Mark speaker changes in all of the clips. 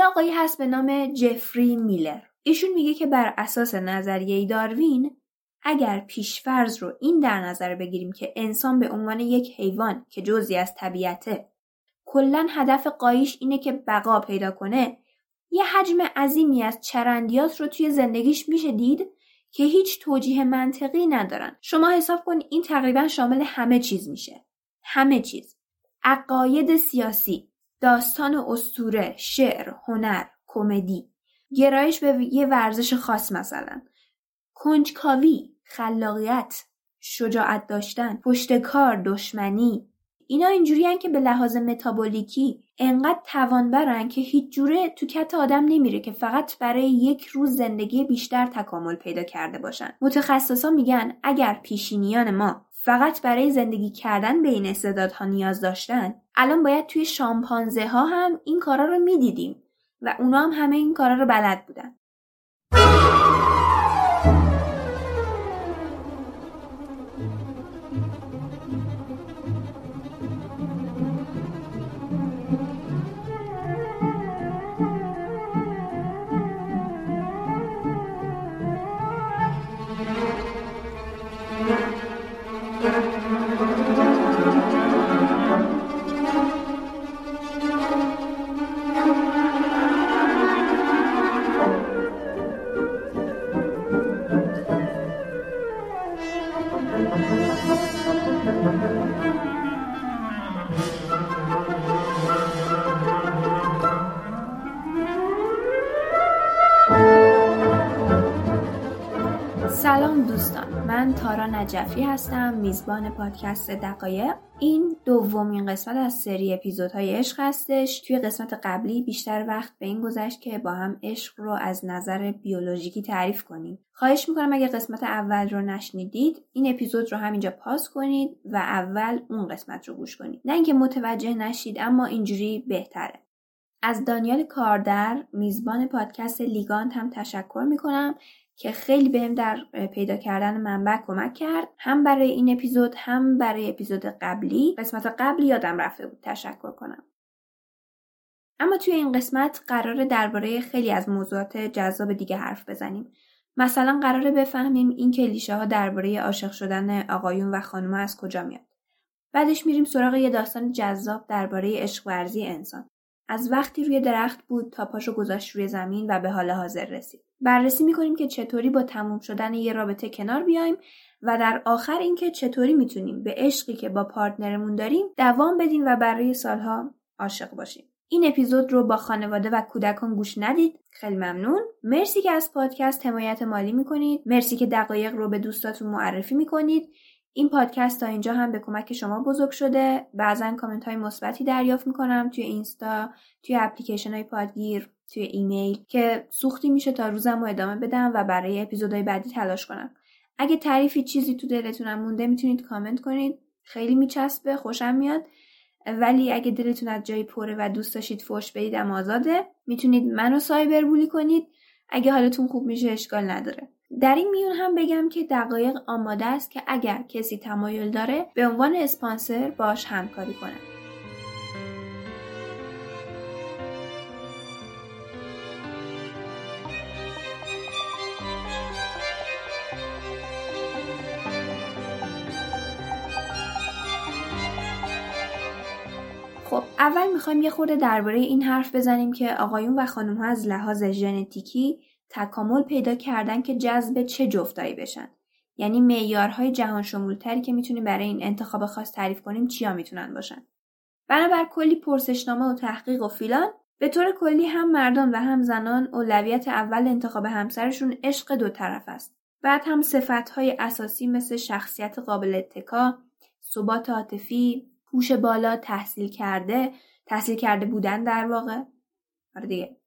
Speaker 1: یا آقایی هست به نام جفری میلر. ایشون میگه که بر اساس نظریه داروین اگر پیشفرض رو این در نظر بگیریم که انسان به عنوان یک حیوان که جزی از طبیعته کلا هدف قایش اینه که بقا پیدا کنه یه حجم عظیمی از چرندیات رو توی زندگیش میشه دید که هیچ توجیه منطقی ندارن. شما حساب کن این تقریبا شامل همه چیز میشه. همه چیز. عقاید سیاسی. داستان استوره شعر هنر کمدی. گرایش به یه ورزش خاص مثلا. کنجکاوی خلاقیت شجاعت داشتن پشتکار دشمنی. اینا اینجوری که به لحاظ متابولیکی انقدر توانبرن که هیچ جوره تو کت آدم نمیره که فقط برای یک روز زندگی بیشتر تکامل پیدا کرده باشن. متخصصا میگن اگر پیشینیان ما فقط برای زندگی کردن به این استعدادها نیاز داشتن. الان باید توی شامپانزه ها هم این کارا رو می‌دیدیم و اونا هم همه این کارا رو بلد بودن. هستم میزبان پادکست دقایق. این دومین قسمت از سری اپیزودهای عشق هستش. توی قسمت قبلی بیشتر وقت به این گذشت که با هم عشق رو از نظر بیولوژیکی تعریف کنیم. خواهش می‌کنم اگه قسمت اول رو نشنیدید این اپیزود رو همینجا پاس کنید و اول اون قسمت رو گوش کنید. نه اینکه متوجه نشید اما اینجوری بهتره. از دانیال کاردر میزبان پادکست لیگانت هم تشکر می‌کنم. که خیلی بهم در پیدا کردن منبع کمک کرد. هم برای این اپیزود هم برای اپیزود قبلی. قسمت قبلی یادم رفته بود. تشکر کنم. اما توی این قسمت قراره درباره خیلی از موضوعات جذاب دیگه حرف بزنیم. مثلا قراره بفهمیم این کلیشه ها درباره عاشق شدن آقایون و خانوما از کجا میاد. بعدش میریم سراغ یه داستان جذاب درباره عشق ورزی انسان. از وقتی روی درخت بود تا پاشو گذاشت روی زمین و به حال حاضر رسید. بررسی می‌کنیم که چطوری با تموم شدن یه رابطه کنار بیایم و در آخر اینکه چطوری می‌تونیم به عشقی که با partner مون داریم دوام بدیم و برای سالها عاشق باشیم. این اپیزود رو با خانواده و کودکان گوش ندید. خیلی ممنون. مرسی که از پادکست حمایت مالی می‌کنید. مرسی که دقایق رو به دوستاتون معرفی می‌کنید. این پادکست تا اینجا هم به کمک شما بزرگ شده. بعضا کامنت های مثبتی دریافت می‌کنم توی اینستا توی اپلیکیشن های پادگیر توی ایمیل که سوختی میشه تا روزم رو ادامه بدم و برای اپیزودهای بعدی تلاش کنم. اگه تعریفی چیزی تو دلتونم مونده می‌تونید کامنت کنید. خیلی میچسبه خوشم میاد. ولی اگه دلتون از جایی پره و دوست داشتید فوش بدیدم آزاده. می‌تونید منو سایبر بولی کنید. اگه حالتون خوب میشه اشکال نداره. در این میون هم بگم که دقایق آماده است که اگر کسی تمایل داره به عنوان اسپانسر باش همکاری کنه. خب اول می‌خوایم یه خورده درباره این حرف بزنیم که آقایون و خانم ها از لحاظ ژنتیکی تکامل پیدا کردن که جذب چه جفتایی بشن. یعنی معیارهای جهان شمولتری که می‌تونیم برای این انتخاب خاص تعریف کنیم چیا می‌تونن باشن. بنابر کلی پرسشنامه و تحقیق و فیلان به طور کلی هم مردان و هم زنان اولویت اول انتخاب همسرشون عشق دو طرف است. بعد هم صفتهای اساسی مثل شخصیت قابل اتکا ثبات عاطفی هوش بالا تحصیل کرده تحصیل کرده بودن در واقع. آره دیگه.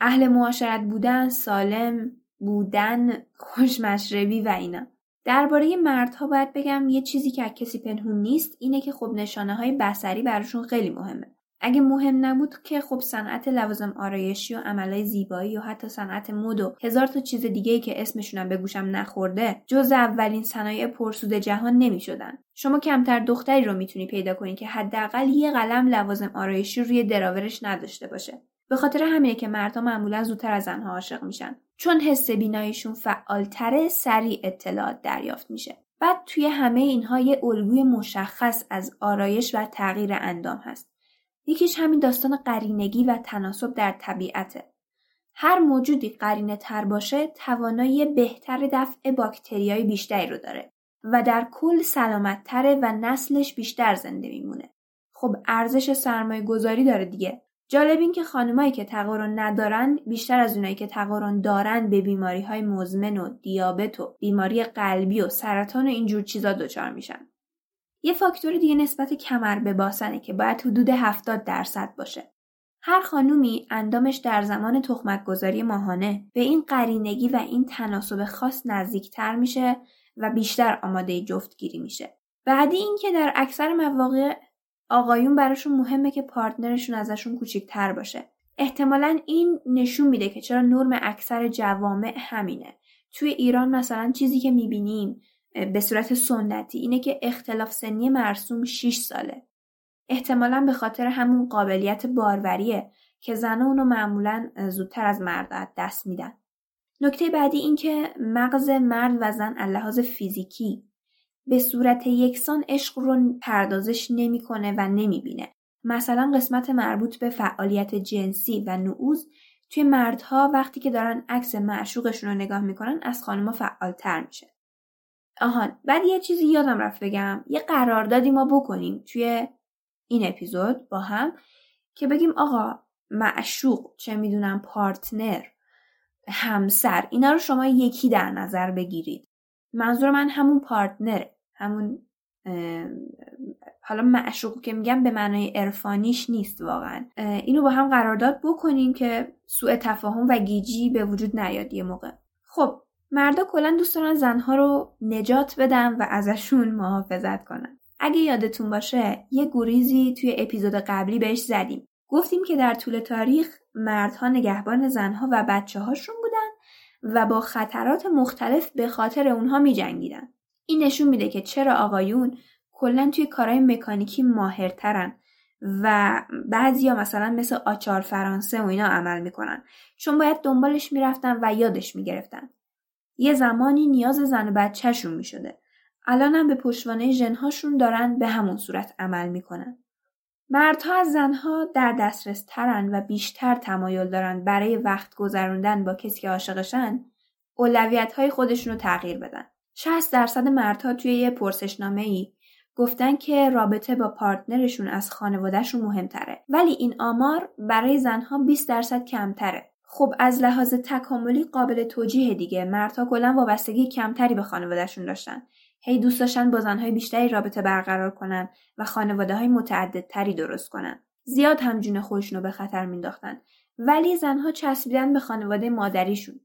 Speaker 1: اهل معاشرت بودن سالم بودن خوشمشربی و اینا. درباره مردها باید بگم یه چیزی که از کسی پنهون نیست اینه که خب نشانه های بسری براشون خیلی مهمه. اگه مهم نبود که خب صنعت لوازم آرایشی و عملای زیبایی و حتی صنعت مد و هزار تا چیز دیگه ای که اسمشونم به گوشم نخورده جز اولین صنایع پرسود جهان نمی‌شدن. شما کمتر دختری رو می‌تونی پیدا کنی که حداقل یه قلم لوازم آرایشی روی دراورش نداشته باشه. به خاطر همینه که مردها معمولا زودتر از زنها عاشق میشن چون حس بیناییشون فعالتره سریع اطلاعات دریافت میشه بعد توی همه اینها یه الگوی مشخص از آرایش و تغییر اندام هست یکیش همین داستان قرینگی و تناسب در طبیعته هر موجودی قرینه تر باشه توانایی بهتر دفع باکتریای بیشتری رو داره و در کل سلامت تره و نسلش بیشتر زنده میمونه. خب ارزش سرمایه گذاری داره دیگه. جالب این که خانمایی که تقارن ندارن بیشتر از اونایی که تقارن دارن به بیماری های مزمن و دیابت و بیماری قلبی و سرطان و اینجور چیزا دچار میشن. یه فاکتور دیگه نسبت کمر به باسنه که باید حدود 70 درصد باشه. هر خانومی اندامش در زمان تخمک گذاری ماهانه به این قرینگی و این تناسب خاص نزدیکتر میشه و بیشتر آماده جفتگیری میشه. بعدی اینکه در اکثر مواقع آقایون براشون مهمه که پارتنرشون ازشون کوچیکتر باشه. احتمالا این نشون میده که چرا نرم اکثر جوامع همینه. توی ایران مثلا چیزی که می‌بینیم به صورت سنتی اینه که اختلاف سنی مرسوم 6 ساله. احتمالا به خاطر همون قابلیت باروریه که زنها اونو معمولا زودتر از مرد دست میدن. نکته بعدی این که مغز مرد و زن لحاظ فیزیکی به صورت یکسان عشق رو پردازش نمی‌کنه و نمی‌بینه. مثلا قسمت مربوط به فعالیت جنسی و نعوز توی مردها وقتی که دارن عکس معشوقشون رو نگاه می‌کنن از خانمها فعالتر میشه. آهان بعد یه چیزی یادم رفت بگم یه قراردادی ما بکنیم توی این اپیزود با هم که بگیم آقا معشوق چه می‌دونم پارتنر همسر اینا رو شما یکی در نظر بگیرید منظور من همون پارتنره همون حالا معشوق که میگم به معنای عرفانیش نیست واقعا. اینو با هم قرارداد بکنیم که سوء تفاهم و گیجی به وجود نیاد یه موقع. خب مردا کلا دوست دارن زنها رو نجات بدن و ازشون محافظت کنن. اگه یادتون باشه یه گریزی توی اپیزود قبلی بهش زدیم. گفتیم که در طول تاریخ مردها نگهبان زنها و بچه هاشون بودن و با خطرات مختلف به خاطر اونها می جنگیدن. این نشون میده که چرا آقایون کلا توی کارهای مکانیکی ماهرترن و بعضیا مثلا مثل آچار فرانسه و اینا عمل می‌کنن. چون باید دنبالش می‌رفتن و یادش می‌گرفتن. یه زمانی نیاز زن و بچهشون می‌شده. الانم به پشتوانه ژنهاشون دارن به همون صورت عمل می‌کنن. مردها از زنها در دسترس ترن و بیشتر تمایل دارن برای وقت گذروندن با کسی که عاشقشن اولویت های خودشون رو تغییر بدن. 60 درصد مردها توی یه پرسشنامه ای گفتن که رابطه با پارتنرشون از خانوادهشون مهمتره ولی این آمار برای زنها 20 درصد کمتره. خب از لحاظ تکاملی قابل توجیه دیگه مردها کلا وابستگی کمتری به خانوادهشون داشتن هی دوست داشتن با زنهای بیشتری رابطه برقرار کنن و خانواده های متعددتری درست کنن. زیاد هم جون خودشون رو به خطر مینداختن. ولی زنها چسبیدن به خانواده مادریشون.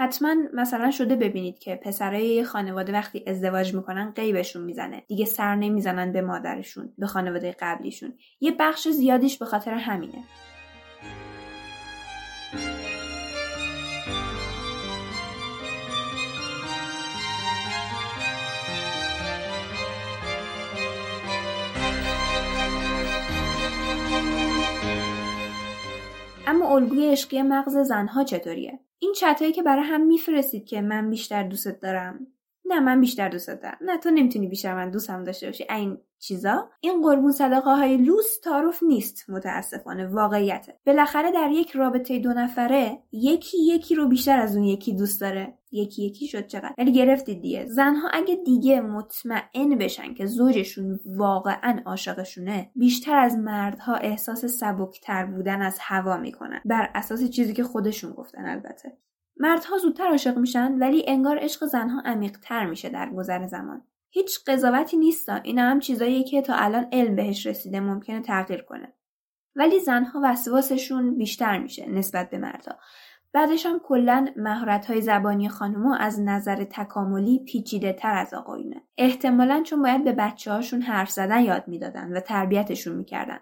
Speaker 1: حتما مثلا شده ببینید که پسرای یه خانواده وقتی ازدواج می‌کنن قیبشون می‌زنه. دیگه سر نمی‌زنن به مادرشون به خانواده قبلیشون. یه بخش زیادیش به خاطر همینه. اما الگوی عشقی مغز زنها چطوریه؟ این چتایی که برای هم میفرستید که من بیشتر دوستت دارم. نه من بیشتر دوست دارم. نه تو نمی‌تونی بیشتر من دوستم داشته باشی. این چیزا. این قربون صدقه های لوس تعارف نیست متاسفانه واقعیته. بالاخره در یک رابطه دو نفره یکی یکی رو بیشتر از اون یکی دوست داره. یکی یکی شد چقدر. ولی گرفتید دیگه. زنها اگه دیگه مطمئن بشن که زوجشون واقعا عاشقشونه بیشتر از مردها احساس سبکتر بودن از هوا می‌کنن. بر اساس چیزی که خودشون گفتن البته. مردها زودتر عاشق میشن ولی انگار عشق زنها عمیقتر میشه در گذر زمان. هیچ قضاوتی نیستا. این هم چیزایی که تا الان علم بهش رسیده ممکنه تغییر کنه. ولی زنها وسواسشون بیشتر میشه نسبت به مردها. بعدش هم کلا مهارت های زبانی خانوما از نظر تکاملی پیچیده تر از آقایونه. احتمالا چون باید به بچه هاشون حرف زدن یاد می‌دادن و تربیتشون می‌کردن.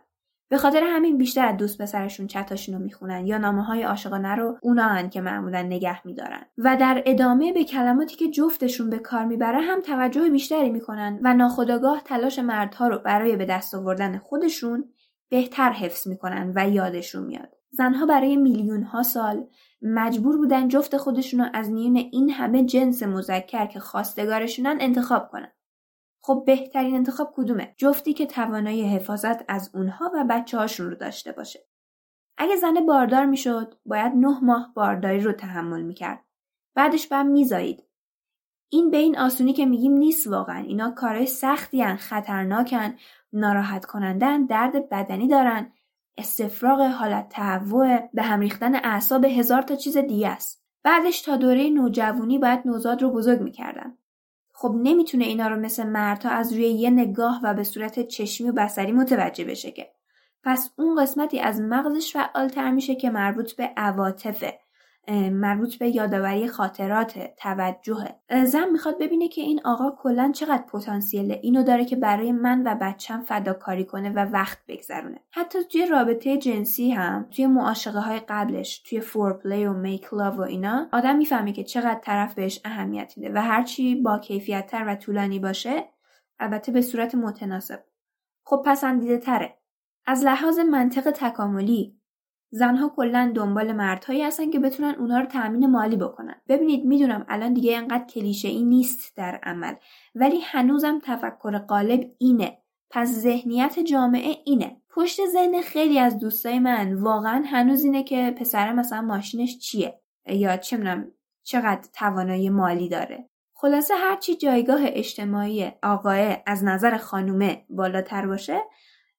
Speaker 1: به خاطر همین بیشتر از دوست پسرشون چتاشون رو می‌خونن یا نامه های عاشقانه رو اونا هن که معمولا نگه میدارن و در ادامه به کلماتی که جفتشون به کار می‌بره هم توجه بیشتری می‌کنن و ناخداگاه تلاش مردها رو برای به دست آوردن خودشون بهتر حفظ می‌کنن و یادشون میاد زنها برای میلیون ها سال مجبور بودن جفت خودشون رو از میون این همه جنس مذکر که خواستگارشونن انتخاب کنن. خب بهترین انتخاب کدومه؟ جفتی که توانایی حفاظت از اونها و بچه هاشون رو داشته باشه. اگه زن باردار می‌شد باید نه ماه بارداری رو تحمل می‌کرد. بعدش بعد میزایید. این به این آسونی که میگیم نیست واقعا. اینا کارهای سختی هن، خطرناکن، ناراحت کنندن، درد بدنی دارن، استفراغ حالت تهوع به هم ریختن اعصاب هزار تا چیز دیگه است. بعدش تا دوره نوجوانی باید نوزاد رو بزرگ می‌کردن. خب نمی‌تونه اینا رو مثل مردها از روی یه نگاه و به صورت چشمی و بسری متوجه بشه که. پس اون قسمتی از مغزش فعالتر میشه که مربوط به عواطفه. مربوط به یادآوری خاطرات توجه. زن می‌خواد ببینه که این آقا کلا چقدر پتانسیل اینو داره که برای من و بچم فداکاری کنه و وقت بگذرونه. حتی توی رابطه جنسی هم توی معاشقه های قبلش توی فورپلی و میک لاو و اینا آدم می‌فهمه که چقدر طرف بهش اهمیت میده و هرچی با کیفیت تر و طولانی باشه البته به صورت متناسب. خب پسندیده تره از لحاظ منطق تکاملی زنها کلا دنبال مردهایی هستن که بتونن اونها رو تأمین مالی بکنن. ببینید می‌دونم الان دیگه انقدر کلیشه ای نیست در عمل ولی هنوزم تفکر غالب اینه. پس ذهنیت جامعه اینه. پشت ذهن خیلی از دوستای من واقعا هنوز اینه که پسر مثلا ماشینش چیه؟ یا چه می‌دونم چقدر توانایی مالی داره؟ خلاصه هرچی جایگاه اجتماعی آقاه از نظر خانومه بالاتر باشه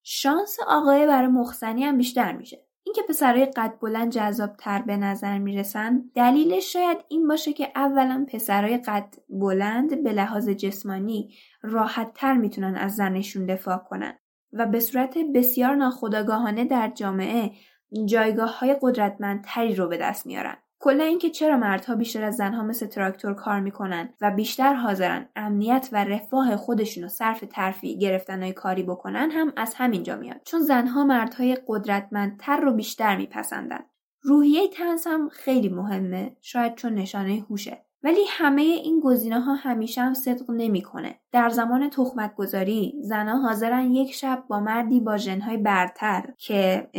Speaker 1: شانس آقای برای مخزنی هم بیشتر میشه. اینکه پسرای قد بلند جذاب تر به نظر می‌رسن دلیلش شاید این باشه که اولا پسرای قد بلند به لحاظ جسمانی راحت تر می‌تونن از زنشون دفاع کنن و به صورت بسیار ناخودآگاهانه در جامعه جایگاه های قدرتمندتری رو به دست میارن. کلا اینکه چرا مردها بیشتر از زنها مثل تراکتور کار می‌کنن و بیشتر حاضرن امنیت و رفاه خودشون رو صرف ترفیع گرفتنهای کاری بکنن هم از همینجا میاد. چون زنها مردهای قدرتمندتر رو بیشتر میپسندن. روحیه تنس هم خیلی مهمه شاید چون نشانه هوشه. ولی همه این گزینه ها همیشه هم صدق نمی‌کنه. در زمان تخمک گذاری زنها حاضرن یک شب با مردی با ژنهای برتر که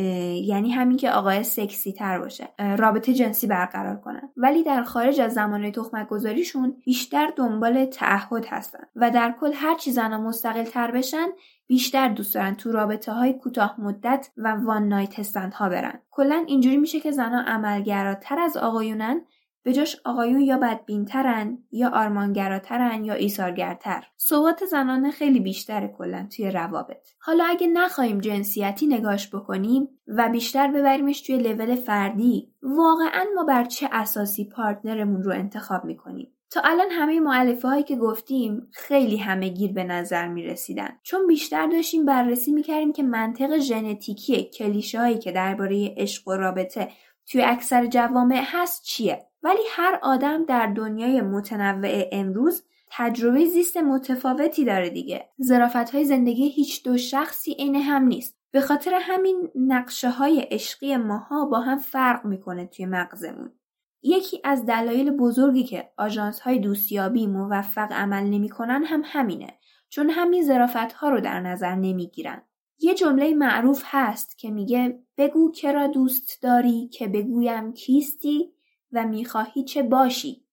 Speaker 1: یعنی همین که آقای سکسی تر باشه رابطه جنسی برقرار کنن ولی در خارج از زمان تخمک گذاریشون بیشتر دنبال تعهد هستن و در کل هرچی زنها مستقل تر بشن بیشتر دوست دارن تو رابطه های کوتاه مدت و one night ها برن کلا اینجوری میشه که زنها عملگراتر از آقایونن به جاش آقایون یا بدبینترن یا آرمانگراترن یا ایثارگرتر. صحبت زنانه خیلی بیشتره کلا توی روابط. حالا اگه نخواهیم جنسیتی نگاش بکنیم و بیشتر ببریمش توی لول فردی واقعا ما بر چه اساسی partner مون رو انتخاب می‌کنیم؟ تا الان همه مولفه هایی که گفتیم خیلی همه گیر به نظر می رسیدن چون بیشتر داشتیم بررسی می کردیم که منطق ژنتیکی کلیشه هایی که درباره عشق و رابطه توی اکثر جوامع هست چیه. ولی هر آدم در دنیای متنوع امروز تجربه زیست متفاوتی داره دیگه. زرافت های زندگی هیچ دو شخصی عین هم نیست. به خاطر همین نقشه های عشقی ماها با هم فرق می‌کنه توی مغزمون. یکی از دلایل بزرگی که آژانس های دوستیابی موفق عمل نمی‌کنن هم همینه چون همین زرافت ها رو در نظر نمی‌گیرن. یه جمله معروف هست که میگه بگو کرا دوست داری که بگویم کیستی؟ و می‌خواهی چه باشی.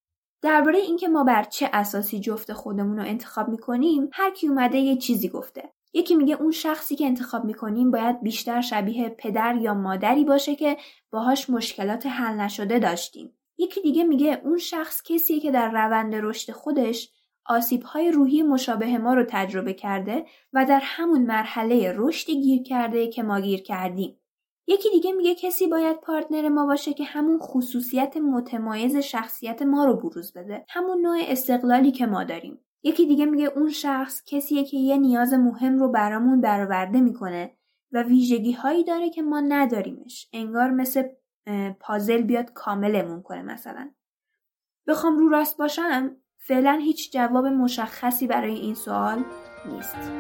Speaker 1: درباره اینکه ما بر چه اساسی جفت خودمون رو انتخاب می‌کنیم هر کی اومده یه چیزی گفته. یکی میگه اون شخصی که انتخاب می‌کنیم باید بیشتر شبیه پدر یا مادری باشه که باهاش مشکلات حل نشده داشتیم. یکی دیگه میگه اون شخص کسیه که در روند رشد خودش آسیبهای روحی مشابه ما رو تجربه کرده و در همون مرحله رشدی گیر کرده که ما گیر کردیم. یکی دیگه میگه کسی باید پارتنر ما باشه که همون خصوصیت متمایز شخصیت ما رو بروز بده. همون نوع استقلالی که ما داریم. یکی دیگه میگه اون شخص کسیه که یه نیاز مهم رو برامون برآورده می‌کنه و ویژگی هایی داره که ما نداریمش. انگار مثل پازل بیاد کاملمون کنه مثلا. بخوام رو راست باشم؟ فعلا هیچ جواب مشخصی برای این سوال نیست.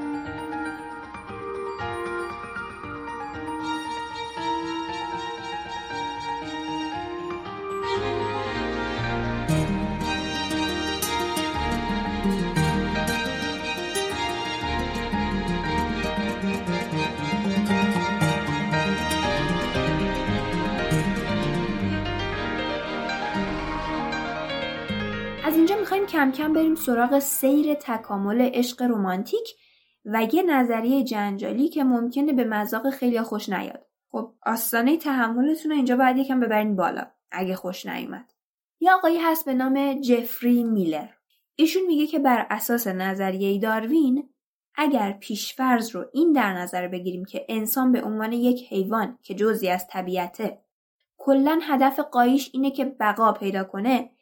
Speaker 1: از اینجا می‌خوایم کم کم بریم سراغ سیر تکامل عشق رومانتیک و یه نظریه جنجالی که ممکنه به مذاق خیلی خوش نیاد. خب آستانه تحملتون رو اینجا باید یکم ببرین بالا اگه خوش نیومد. یه آقایی هست به نام جفری میلر. ایشون میگه که بر اساس نظریه داروین اگر پیشفرض رو این در نظر بگیریم که انسان به عنوان یک حیوان که جزی از طبیعته کلا هدف قایش اینه که بقا پیدا کنه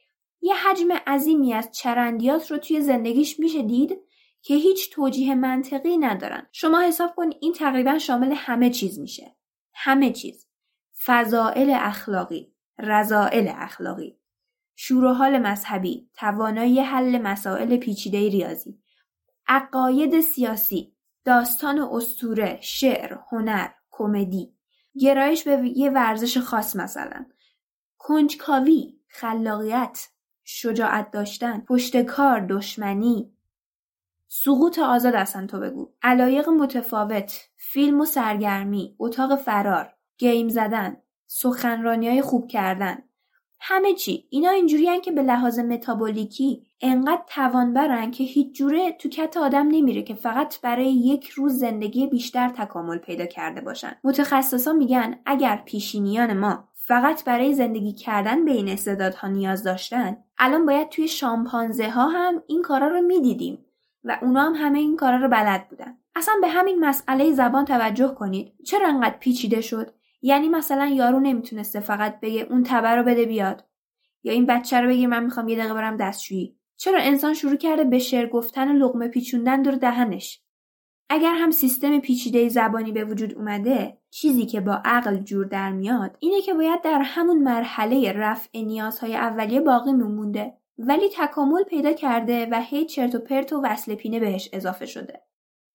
Speaker 1: یه حجم عظیمی از چرندیات رو توی زندگیش میشه دید که هیچ توجیه منطقی ندارن. شما حساب کن این تقریبا شامل همه چیز میشه. همه چیز. فضائل اخلاقی رضائل اخلاقی. شور حال مذهبی توانایی حل مسائل پیچیده ریاضی. عقاید سیاسی داستان استوره شعر هنر کمدی. گرایش به یه ورزش خاص مثلا. کنجکاوی خلاقیت. شجاعت داشتن پشتکار دشمنی. سقوط آزاد اصلا تو بگو. علایق متفاوت فیلم و سرگرمی اتاق فرار گیم زدن سخنرانی های خوب کردن. همه چی. اینا اینجوری که به لحاظ متابولیکی انقدر توانبرن که هیچ جوره تو کت آدم نمیره که فقط برای یک روز زندگی بیشتر تکامل پیدا کرده باشن. متخصصا میگن اگر پیشینیان ما فقط برای زندگی کردن به این استعدادها نیاز داشتن الان باید توی شامپانزه ها هم این کارا رو می‌دیدیم و اونا هم همه این کارا رو بلد بودن. اصلا به همین مسئله زبان توجه کنید. چرا انقدر پیچیده شد؟ یعنی مثلا یارو نمی‌تونسته فقط بگه اون تبه رو بده بیاد. یا این بچه رو بگیر من می‌خوام یه دقیقه برم دستشویی. چرا انسان شروع کرده به شعر گفتن و لقمه پیچوندن دور دهنش؟ اگر هم سیستم پیچیده زبانی به وجود اومده چیزی که با عقل جور در میاد اینه که باید در همون مرحله رفع نیازهای اولیه باقی میمونده ولی تکامل پیدا کرده و هی چرت و پرت و وصل پینه بهش اضافه شده.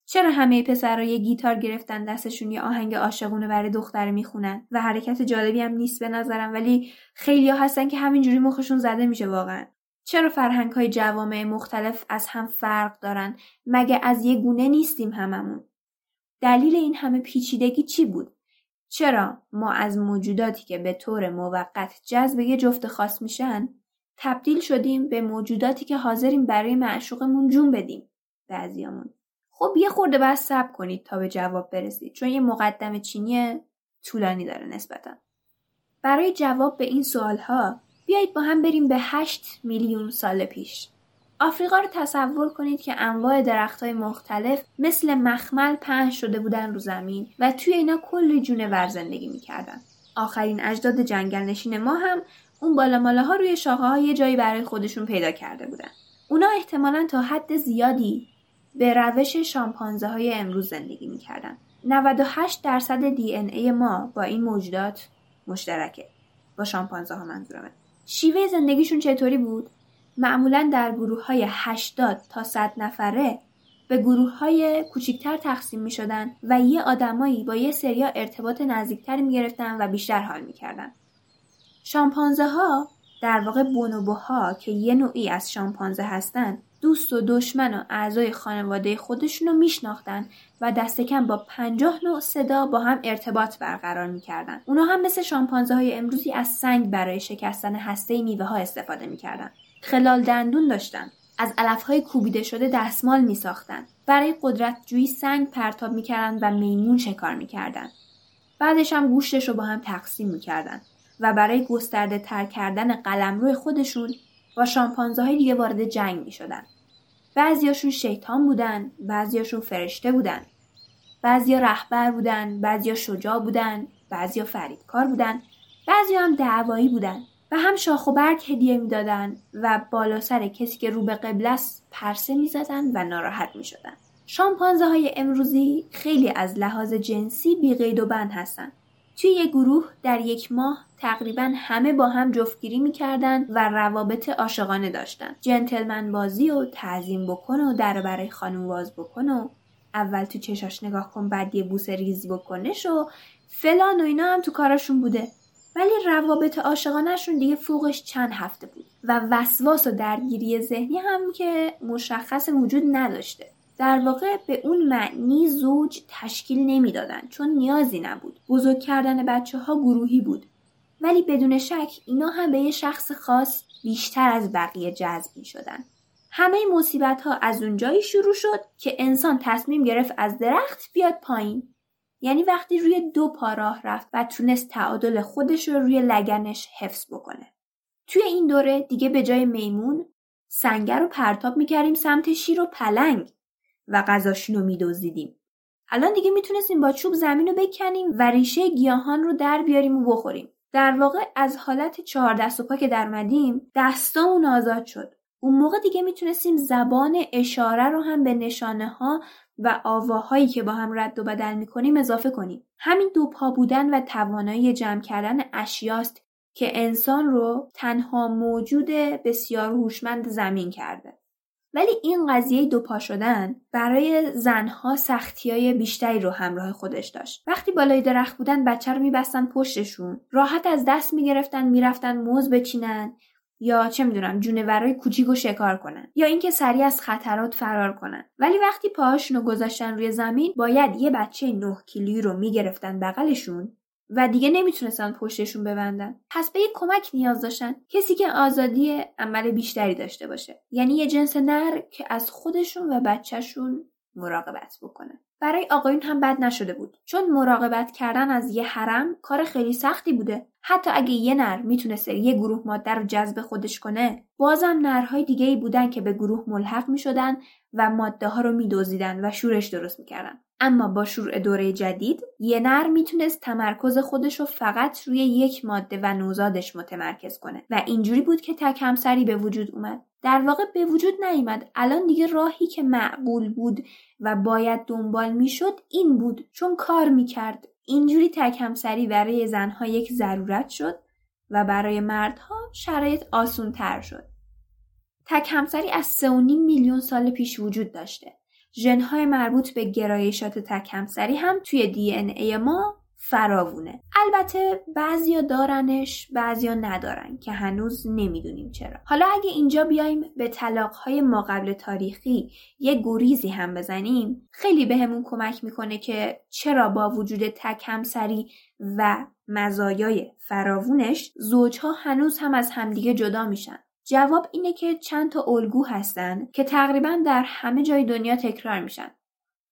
Speaker 1: چرا همه پسرها یه گیتار گرفتن دستشون یه آهنگ عاشقونه برای دختر می‌خونن؟ و حرکت جالبی هم نیست به نظرم ولی خیلی ها هستن که همینجوری مخشون زده میشه واقعا. چرا فرهنگ های جوامع مختلف از هم فرق دارن؟ مگه از یه گونه نیستیم هممون؟ دلیل این همه پیچیدگی چی بود؟ چرا ما از موجوداتی که به طور موقت جذب یه جفت خاص میشن تبدیل شدیم به موجوداتی که حاضریم برای معشوقمون جون بدیم؟ بعضیامون. خب یه خورده باید صبر کنید تا به جواب برسید چون یه مقدم چینی طولانی داره نسبتا. برای جواب به این سوال ها بیایید با هم بریم به 8 میلیون سال پیش آفریقا رو تصور کنید که انواع درخت های مختلف مثل مخمل پهن شده بودن رو زمین و توی اینا کلی جونور زندگی می‌کردن. آخرین اجداد جنگل نشین ما هم اون بالا ها روی شاخه ها یه جایی برای خودشون پیدا کرده بودن. اونا احتمالا تا حد زیادی به روش شامپانزه های امروز زندگی می‌کردن. 98 درصد دی ای ما با این موجودات مشترکه. با شامپانزه ها منظورمه. شیوه زندگیشون چطوری بود؟ معمولا در گروه های 80 تا 100 نفره به گروه های کوچیکتر تقسیم می شدن و یه آدمایی با یه سریا ارتباط نزدیکتری می گرفتن و بیشتر حال می کردن. شامپانزه ها در واقع بونوبوها که یه نوعی از شامپانزه هستن دوست و دشمن و اعضای خانواده خودشون رو میشناختن و دست کم با پنجاه نوع صدا با هم ارتباط برقرار می‌کردن. اونا هم مثل شامپانزه های امروزی از سنگ برای شکستن هسته میوه ها استفاده می‌کردن. خلال دندون داشتن. از علف های کوبیده شده دستمال می ساختن. برای قدرت جویی سنگ پرتاب می‌کردن و میمون شکار می‌کردن. بعدش هم گوشتش رو با هم تقسیم می‌کردن و برای گسترده تر کردن قلمرو خودشون با شامپانزه های دیگه وارد جنگ می شدن. بعضیاشون شیطان بودن، بعضیاشون فرشته بودن. بعضیا رهبر بودن، بعضیا شجاع بودن، بعضیا فریدکار بودن، بعضیا هم دعوایی بودن و هم شاخ و برگ هدیه می‌دادن و بالا سر کسی که رو به قبله است پرسه می‌زدن و ناراحت می‌شدن. شامپانزه های امروزی خیلی از لحاظ جنسی بیقید و بند هستن. توی یک گروه در یک ماه تقریبا همه با هم جفتگیری می‌کردن و روابط عاشقانه داشتن جنتلمن بازی و تعظیم بکن و در برای خانم واز بکن و اول تو چشاش نگاه کن بعد یه بوس ریزی بکنش و فلان و اینا هم تو کارشون بوده. ولی روابط عاشقانهشون دیگه فوقش چند هفته بود و وسواس و درگیری ذهنی هم که مشخص وجود نداشته. در واقع به اون معنی زوج تشکیل نمی‌دادن چون نیازی نبود. بزرگ کردن بچه ها گروهی بود. ولی بدون شک اینا هم به یه شخص خاص بیشتر از بقیه جذب می شدن. همه مصیبت ها از اونجایی شروع شد که انسان تصمیم گرفت از درخت بیاد پایین. یعنی وقتی روی دو پا راه رفت و تونست تعادل خودش رو روی لگنش حفظ بکنه. توی این دوره دیگه به جای میمون سنگر رو پرتاب می‌کردیم سمت شیر و پلنگ و غذاشون رو میدزدیدیم. الان دیگه می‌تونستیم با چوب زمین رو بکنیم و ریشه گیاهان رو در بیاریم و بخوریم. در واقع از حالت چهار دست و پا که در مدیم دستامون آزاد شد. اون موقع دیگه می‌تونستیم زبان اشاره رو هم به نشانه ها و آواهایی که با هم رد و بدل می‌کنیم اضافه کنیم. همین دو پا بودن و توانایی جمع کردن اشیاست که انسان رو تنها موجود بسیار هوشمند زمین کرده. ولی این قضیه دو پا شدن برای زنها سختی های بیشتری رو همراه خودش داشت. وقتی بالای درخت بودن بچه رو میبستن پشتشون راحت از دست می‌گرفتن می‌رفتن موز بچینن یا چه می‌دونم جونورای کوچیک و شکار کنن یا اینکه سریع از خطرات فرار کنن ولی وقتی پاهاشون رو گذاشتن روی زمین باید یه بچه 9 کیلویی رو می‌گرفتن بغلشون و دیگه نمی‌تونستن پشتشون ببندن. پس به یک کمک نیاز داشتن. کسی که آزادی عمل بیشتری داشته باشه. یعنی یه جنس نر که از خودشون و بچهشون مراقبت بکنه. برای آقایون هم بد نشده بود. چون مراقبت کردن از یه حرم کار خیلی سختی بوده. حتی اگه یه نر می‌تونسته یه گروه ماده رو جذب خودش کنه بازم نرهای دیگه ای بودن که به گروه ملحق می‌شدن و ماده ها رو میدوزیدن و شورش درست می‌کردن. اما با شروع دوره جدید یه نر می‌تونست تمرکز خودش رو فقط روی یک ماده و نوزادش متمرکز کنه و اینجوری بود که تک همسری به وجود اومد. در واقع به وجود نیامد الان دیگه راهی که معقول بود و باید دنبال می‌شد این بود. چون کار می‌کرد. اینجوری تک همسری برای زنها یک ضرورت شد و برای مردها شرایط آسون تر شد. تک همسری از 3.5 میلیون سال پیش وجود داشته. ژنهای مربوط به گرایشات تک همسری هم توی دی ای ما فراوونه. البته بعضیا دارنش بعضیا ندارن که هنوز نمی‌دونیم چرا. حالا اگه اینجا بیایم به طلاقهای ما قبل تاریخی یه گریزی هم بزنیم خیلی بهمون به کمک می‌کنه که چرا با وجود تک همسری و مزایای فراوونش زوجها هنوز هم از همدیگه جدا میشن. جواب اینه که چند تا الگو هستن که تقریبا در همه جای دنیا تکرار میشن.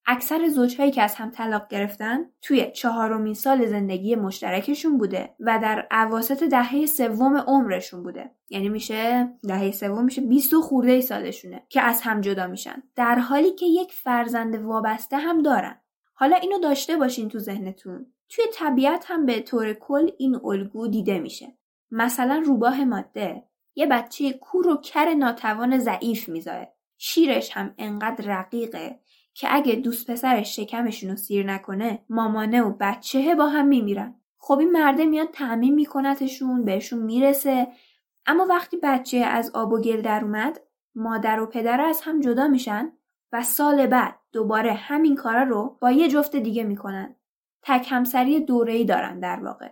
Speaker 1: اکثر زوجهایی که از هم طلاق گرفتن توی چهارمین سال زندگی مشترکشون بوده و در عواسط دهه سوم عمرشون بوده. یعنی میشه دهه سوم میشه 20 خورده سالشونه که از هم جدا میشن. در حالی که یک فرزند وابسته هم دارن. حالا اینو داشته باشین تو ذهنتون. توی طبیعت هم به طور کل این الگو دیده میشه. مثلا روباه ماده. یه بچه کور و کر ناتوان ضعیف می‌ذاره. شیرش هم انقدر رقیقه که اگه دوست پسرش شکمشون رو سیر نکنه مامانه و بچهه با هم میمیرن. خب این مرده میاد تعمین میکنتشون بهشون می‌رسه. اما وقتی بچه از آب و گل در اومد مادر و پدر از هم جدا میشن و سال بعد دوباره همین کارا رو با یه جفت دیگه می‌کنن. تک همسری دوره‌ای دارن در واقع.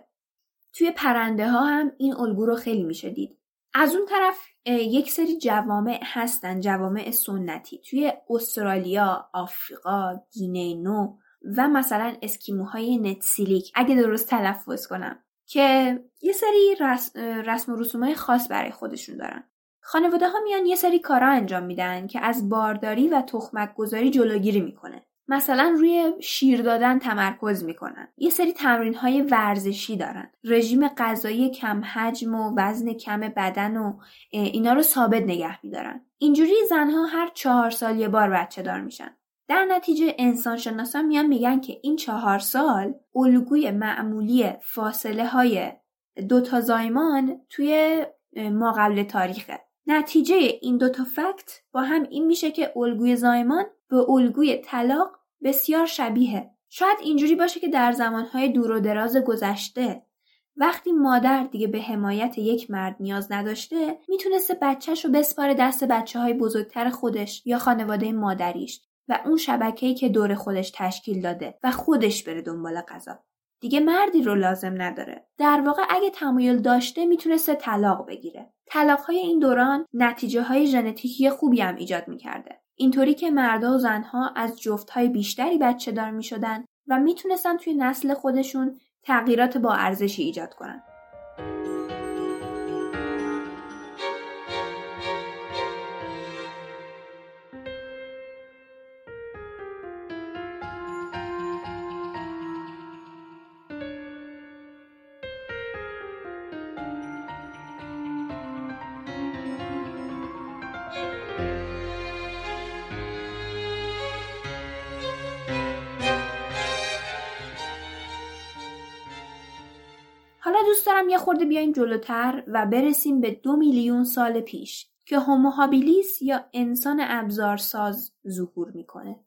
Speaker 1: توی پرنده ها هم این الگو رو خیلی میشه دید. از اون طرف یک سری جوامع هستن جوامع سنتی. توی استرالیا، آفریقا، گینه نو و مثلا اسکیموهای نتسیلیک. اگه درست تلفظ کنم. که یه سری رسم, و رسومهای خاص برای خودشون دارن. خانواده ها میان یه سری کارا انجام میدن که از بارداری و تخمک گذاری جلوگیری می‌کنه. مثلا روی شیر دادن تمرکز می‌کنن. یه سری تمرین های ورزشی دارن. رژیم غذایی کم حجم و وزن کم بدن و اینا رو ثابت نگه میدارن. اینجوری زنها هر چهار سال یه بار بچه دار میشن. در نتیجه انسان شناسان میان میگن که این چهار سال الگوی معمولی فاصله های دوتا زایمان توی ما قبل تاریخه. نتیجه این دوتا فکت با هم این میشه که الگوی زایمان به الگوی طلاق بسیار شبیه شاید اینجوری باشه که در زمانهای دور و دراز گذشته وقتی مادر دیگه به حمایت یک مرد نیاز نداشته می‌تونسته بچهش رو بسپاره دست بچه های بزرگتر خودش یا خانواده مادریش و اون شبکه‌ای که دور خودش تشکیل داده و خودش بره دنبال غذا. دیگه مردی رو لازم نداره. در واقع اگه تمایل داشته می‌تونسته طلاق بگیره. طلاق های این دوران نتیجه های ژنتیکی خوبی هم ایجاد می‌کرده. اینطوری که مردا و زنها از جفتهای بیشتری بچه دار می شدن و می‌تونستن توی نسل خودشون تغییرات با ارزشی ایجاد کنن. دارم یه خورده بیایم جلوتر و برسیم به دو میلیون سال پیش که هوموهابیلیس یا انسان ابزارساز ظهور می‌کنه.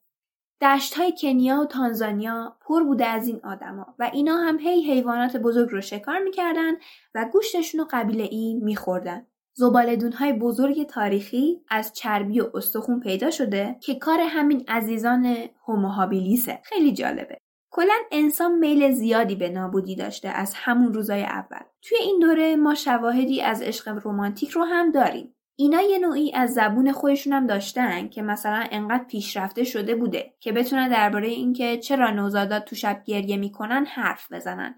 Speaker 1: دشت های کنیا و تانزانیا پر بوده از این آدما و اینا هم هی حیوانات بزرگ رو شکار می‌کردن و گوشتشون رو قبیله ای میخوردن. زبالدون های بزرگ تاریخی از چربی و استخون پیدا شده که کار همین عزیزان هوموهابیلیسه. خیلی جالبه. کلا انسان میل زیادی به نابودی داشته از همون روزای اول. توی این دوره ما شواهدی از عشق رمانتیک رو هم داریم. اینا یه نوعی از زبون خودشون هم داشتن که مثلا انقدر پیشرفته شده بوده که بتونن درباره اینکه چرا نوزادات تو شب گریه می‌کنن حرف بزنن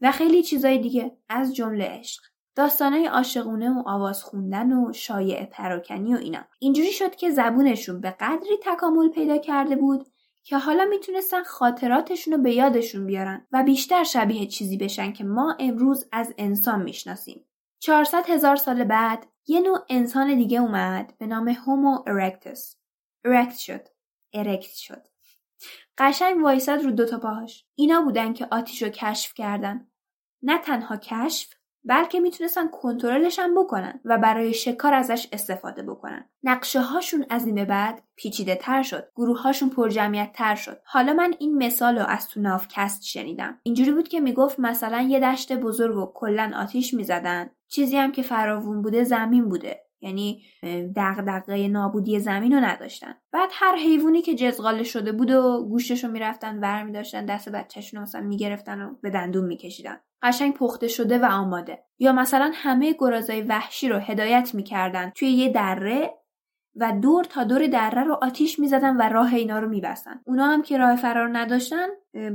Speaker 1: و خیلی چیزای دیگه از جمله عشق داستانای عاشقونه و آواز خوندن و شایع پراکنی و اینا اینجوری شد که زبونشون به قدری تکامل پیدا کرده بود که حالا می‌تونستن خاطراتشون رو به یادشون بیارن و بیشتر شبیه چیزی بشن که ما امروز از انسان می‌شناسیم. 400 هزار سال بعد یه نوع انسان دیگه اومد به نام Homo erectus. erect شد. erect شد. قشنگ وایساد رو دوتا پاهاش. اینا بودن که آتیش رو کشف کردن. نه تنها کشف بلکه می‌تونستن کنترلش هم بکنن و برای شکار ازش استفاده بکنن. نقشه هاشون از این به بعد پیچیده تر شد. گروه هاشون پرجمعیت تر شد. حالا من این مثال رو از تو نافکست شنیدم. اینجوری بود که می‌گفت مثلا یه دشت بزرگ و کلا آتیش می‌زدن. چیزی هم که فراوون بوده زمین بوده. یعنی دغدغه نابودی زمین رو نداشتن. بعد هر حیوانی که جزغاله شده بود و گوشتش رو می‌رفتن ور میداشتن دست بچهشون رو مثلا می‌گرفتن و به دندون میکشیدن. قشنگ پخته شده و آماده. یا مثلا همه گرازای وحشی رو هدایت می‌کردن. توی یه دره و دور تا دور دره رو آتیش می‌زدن و راه اینا رو میبستن. اونا هم که راه فرار نداشتن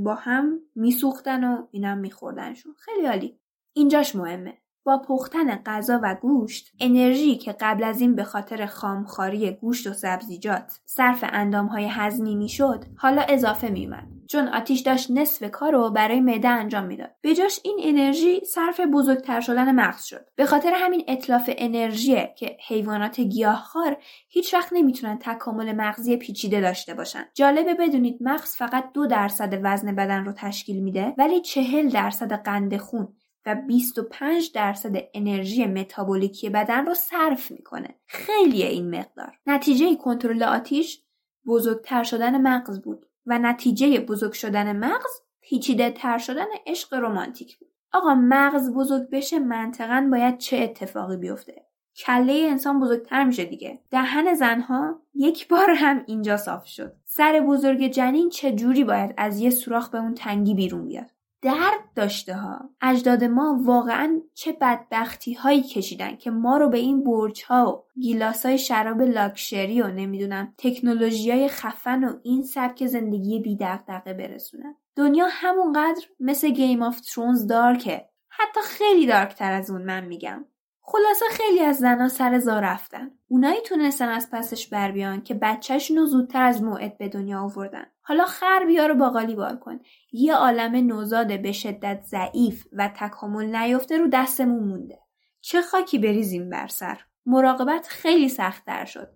Speaker 1: با هم میسوختن و اینا هم میخوردنشون. خیلی عالی. اینجاش مهمه. با پختن غذا و گوشت انرژی که قبل از این به خاطر خامخاری گوشت و سبزیجات صرف اندامهای هضمی می‌شد حالا اضافه میومد چون آتیش داشت نصف کار رو برای معده انجام می‌داد. به جاش این انرژی صرف بزرگتر شدن مغز شد. به خاطر همین اطلاف انرژی که حیوانات گیاهخوار هیچ وقت نمی‌تونن تکامل مغزی پیچیده داشته باشن. جالبه بدونید مغز فقط دو درصد وزن بدن رو تشکیل میده ولی چهل درصد قند خون و 25 درصد انرژی متابولیکی بدن رو صرف می‌کنه. خیلی این مقدار. نتیجه کنترل آتیش بزرگتر شدن مغز بود و نتیجه بزرگ شدن مغز پیچیده تر شدن عشق رمانتیک بود. آقا مغز بزرگ بشه منطقا باید چه اتفاقی بیفته؟ کله انسان بزرگتر میشه دیگه. دهن زنها یک بار هم اینجا صاف شد. سر بزرگ جنین چه جوری باید از یه سوراخ به اون تنگی بیرون بیاد؟ درد داشته ها. اجداد ما واقعا چه بدبختی هایی کشیدن که ما رو به این برج ها و گیلاس های شراب لاکشری و نمی‌دونم تکنولوژی های خفن و این سبک زندگی بی دغدغه برسونن. دنیا همونقدر مثل Game of Thrones dark ه حتی خیلی dark تر از اون من میگم. خلاصه خیلی از زنها سر زا رفتن. اونایی تونستن از پسش بر بیان که بچهشون رو زودتر از موعد به دنیا آوردن. حالا خر بیا رو باقالی بار کن. یه عالم نوزاد به شدت ضعیف و تکامل نیفته رو دستمون مونده. چه خاکی بریزیم بر سر. مراقبت خیلی سختتر شد.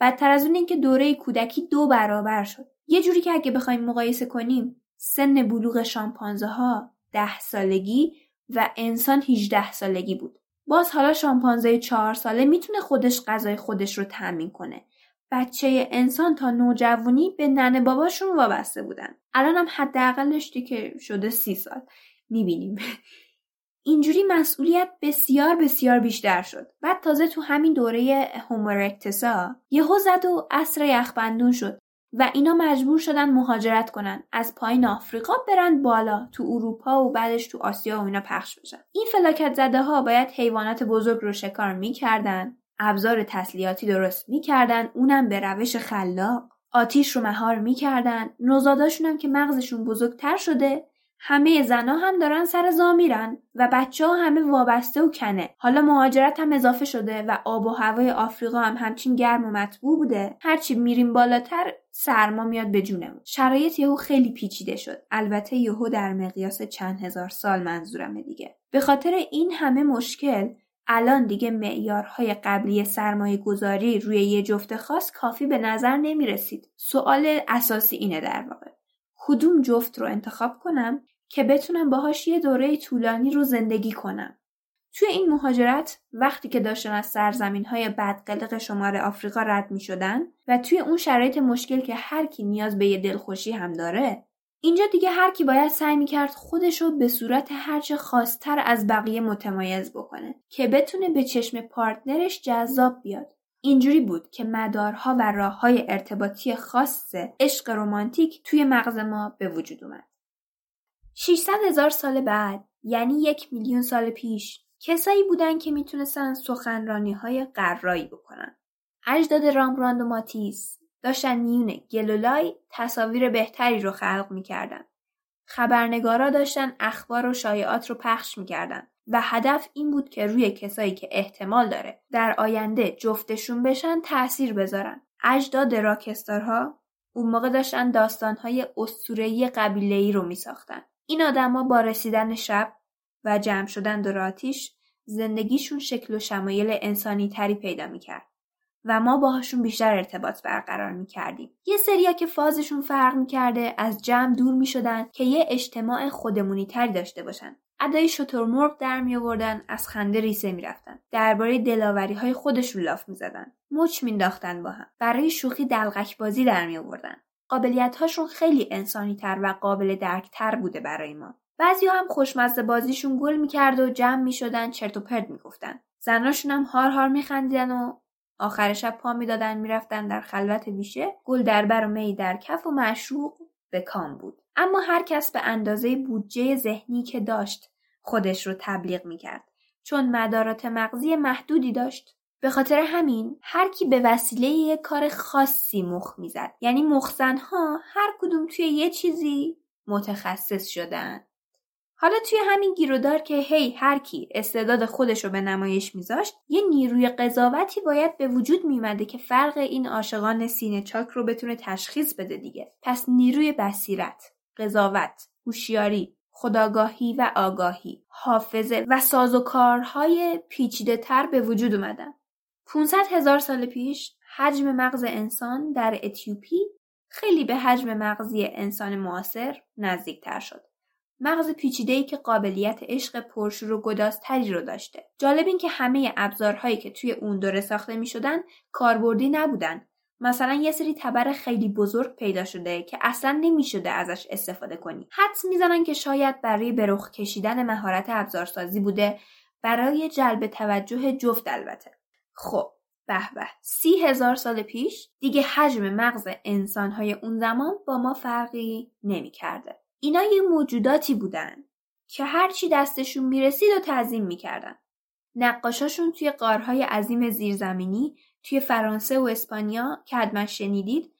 Speaker 1: بدتر از اون اینکه دوره کودکی دو برابر شد. یه جوری که اگه بخوایم مقایسه کنیم سن بلوغ شامپانزه ها ده سالگی و انسان 18 سالگی بود. باز حالا شامپانزه چهار ساله می‌تونه خودش غذای خودش رو تأمین کنه. بچه انسان تا نوجوانی به ننه باباشون وابسته بودن. الان هم حداقلش که شده سی سال. می‌بینیم. اینجوری مسئولیت بسیار بسیار بیشتر شد. بعد تازه تو همین دوره هومورکتسا یهو زد و اصر یخبندون شد و اینا مجبور شدن مهاجرت کنن از پایین آفریقا برن بالا تو اروپا و بعدش تو آسیا و اینا پخش بشن این فلاکت زده ها باید حیوانات بزرگ رو شکار می‌کردن ابزار تسلیحاتی درست می‌کردن اونم به روش خلاق. آتیش رو مهار می‌کردن. نوزاداشون هم که مغزشون بزرگتر شده همه زنا هم دارن سر زا میرن و بچه ها همه وابسته و کنه. حالا مهاجرت هم اضافه شده و آب و هوای آفریقا هم همچین گرم و مطبوع بوده. هرچی میریم بالاتر سرما میاد به جونمون شرایط یهو خیلی پیچیده شد. البته یهو در مقیاس چند هزار سال منظورمه دیگه. به خاطر این همه مشکل الان دیگه معیارهای قبلی سرمایه گذاری روی یه جفت خاص کافی به نظر نمی رسید. سوال اساسی اینه در واقع. کدوم جفت رو انتخاب کنم که بتونم باهاش یه دوره طولانی رو زندگی کنم. توی این مهاجرت وقتی که داشتن از سرزمین های بدقلق شمار آفریقا رد می شدن و توی اون شرایط مشکل که هر کی نیاز به یه دلخوشی هم داره اینجا دیگه هر کی باید سعی می‌کرد خودش رو به صورت هرچه خاصتر از بقیه متمایز بکنه که بتونه به چشم پارتنرش جذاب بیاد. اینجوری بود که مدارها و راه های ارتباطی خاص عشق رمانتیک توی مغز ما به وجود اومد. 600 هزار سال بعد یعنی یک میلیون سال پیش کسایی بودن که می‌تونستن سخنرانی های قرایی بکنن. اجداد رامبراند و ماتیس داشتن میون گلولای تصاویر بهتری رو خلق می‌کردن. خبرنگارا داشتن اخبار و شایعات رو پخش می‌کردن و هدف این بود که روی کسایی که احتمال داره در آینده جفتشون بشن تأثیر بذارن. اجداد راکستارها اون موقع داشتن داستانهای اسطوره‌ای قبیله‌ای رو میساختن. این آدما با رسیدن شب و جمع شدن دور آتیش زندگیشون شکل و شمایل انسانی تری پیدا می‌کرد و ما باهاشون بیشتر ارتباط برقرار می‌کردیم. یه سریا که فازشون فرق می‌کرده از جمع دور می‌شدن که یه اجتماع خودمونی تری داشته باشن. ادای شترمرغ در می آوردن از خنده ریسه می‌رفتن. درباره دلاوری های خودشون لاف می‌زدن. مچ مینداختن با هم. برای شوخی دلغک بازی در می آوردن قابلیت هاشون خیلی انسانی تر و قابل درک تر بوده برای ما. بعضی هم خوشمزه بازیشون گل می‌کرد و جمع می‌شدن چرت و پرت می‌گفتن. زناشون هم هار هار میخندیدن و آخر شب پا می‌دادن می‌رفتن در خلوت ویشه گل در بر و می در کف و معشوق به کام بود. اما هر کس به اندازه بودجه ذهنی که داشت خودش رو تبلیغ می‌کرد. چون مدارات مغزی محدودی داشت. به خاطر همین هر کی به وسیله یک کار خاصی مخ می‌زد. یعنی مخزنها هر کدوم توی یه چیزی متخصص شدن. حالا توی همین گیرودار که هی هر کی استعداد خودش رو به نمایش میذاشت یه نیروی قضاوتی باید به وجود میمده که فرق این عاشقان سینه چاک رو بتونه تشخیص بده دیگه پس نیروی بصیرت قضاوت هوشیاری خداگاهی و آگاهی حافظه و سازوکارهای پیچیده تر به وجود اومدن 500 هزار سال پیش حجم مغز انسان در اتیوپی خیلی به حجم مغزی انسان معاصر نزدیکتر شد. مغز ای که قابلیت عشق پرشور و گدازتری رو داشته. جالب این که همه ابزارهایی که توی اون دوره ساخته می شدن کاربردی نبودن. مثلا یه سری تبر خیلی بزرگ پیدا شده که اصلا نمی شده ازش استفاده کنی. حدس می‌زنن که شاید برای برخ کشیدن مهارت ابزارسازی بوده برای جلب توجه جفت البته. خب به به سی هزار سال پیش دیگه حجم مغز انسانهای اون زمان با ما فرقی نمی کرده. اینا یه موجوداتی بودن که هرچی دستشون می‌رسید و تعظیم می‌کردن. نقاشاشون توی قارهای عظیم زیرزمینی توی فرانسه و اسپانیا که حتما شنیدید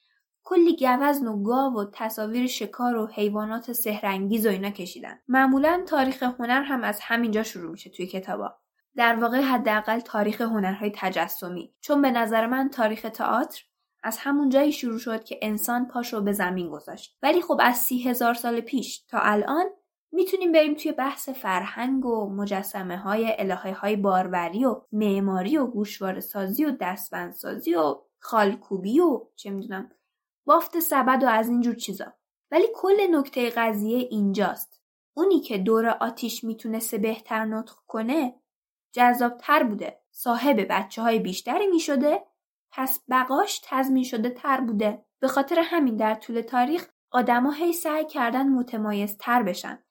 Speaker 1: کلی گوزن و گاو و تصاویر شکار و حیوانات سهرنگیز و اینا کشیدن. معمولا تاریخ هنر هم از همینجا شروع میشه توی کتابا. در واقع حداقل تاریخ هنرهای تجسمی چون به نظر من تاریخ تئاتر از همون جایی شروع شد که انسان پاشو به زمین گذاشت. ولی خب از سی هزار سال پیش تا الان می‌تونیم بریم توی بحث فرهنگ و مجسمه های الهه های باروری و معماری و گوشواره سازی و دستبند سازی و خالکوبی و چه می‌دونم بافت سبد و از اینجور چیزا. ولی کل نکته قضیه اینجاست. اونی که دور آتیش می‌تونسته بهتر نطق کنه جذابتر بوده. صاحب بچه های بیشتری می شده پس بقاش تضمین شده تر بوده. به خاطر همین در طول تاریخ آدما هی سعی کردن متمایز تر بشن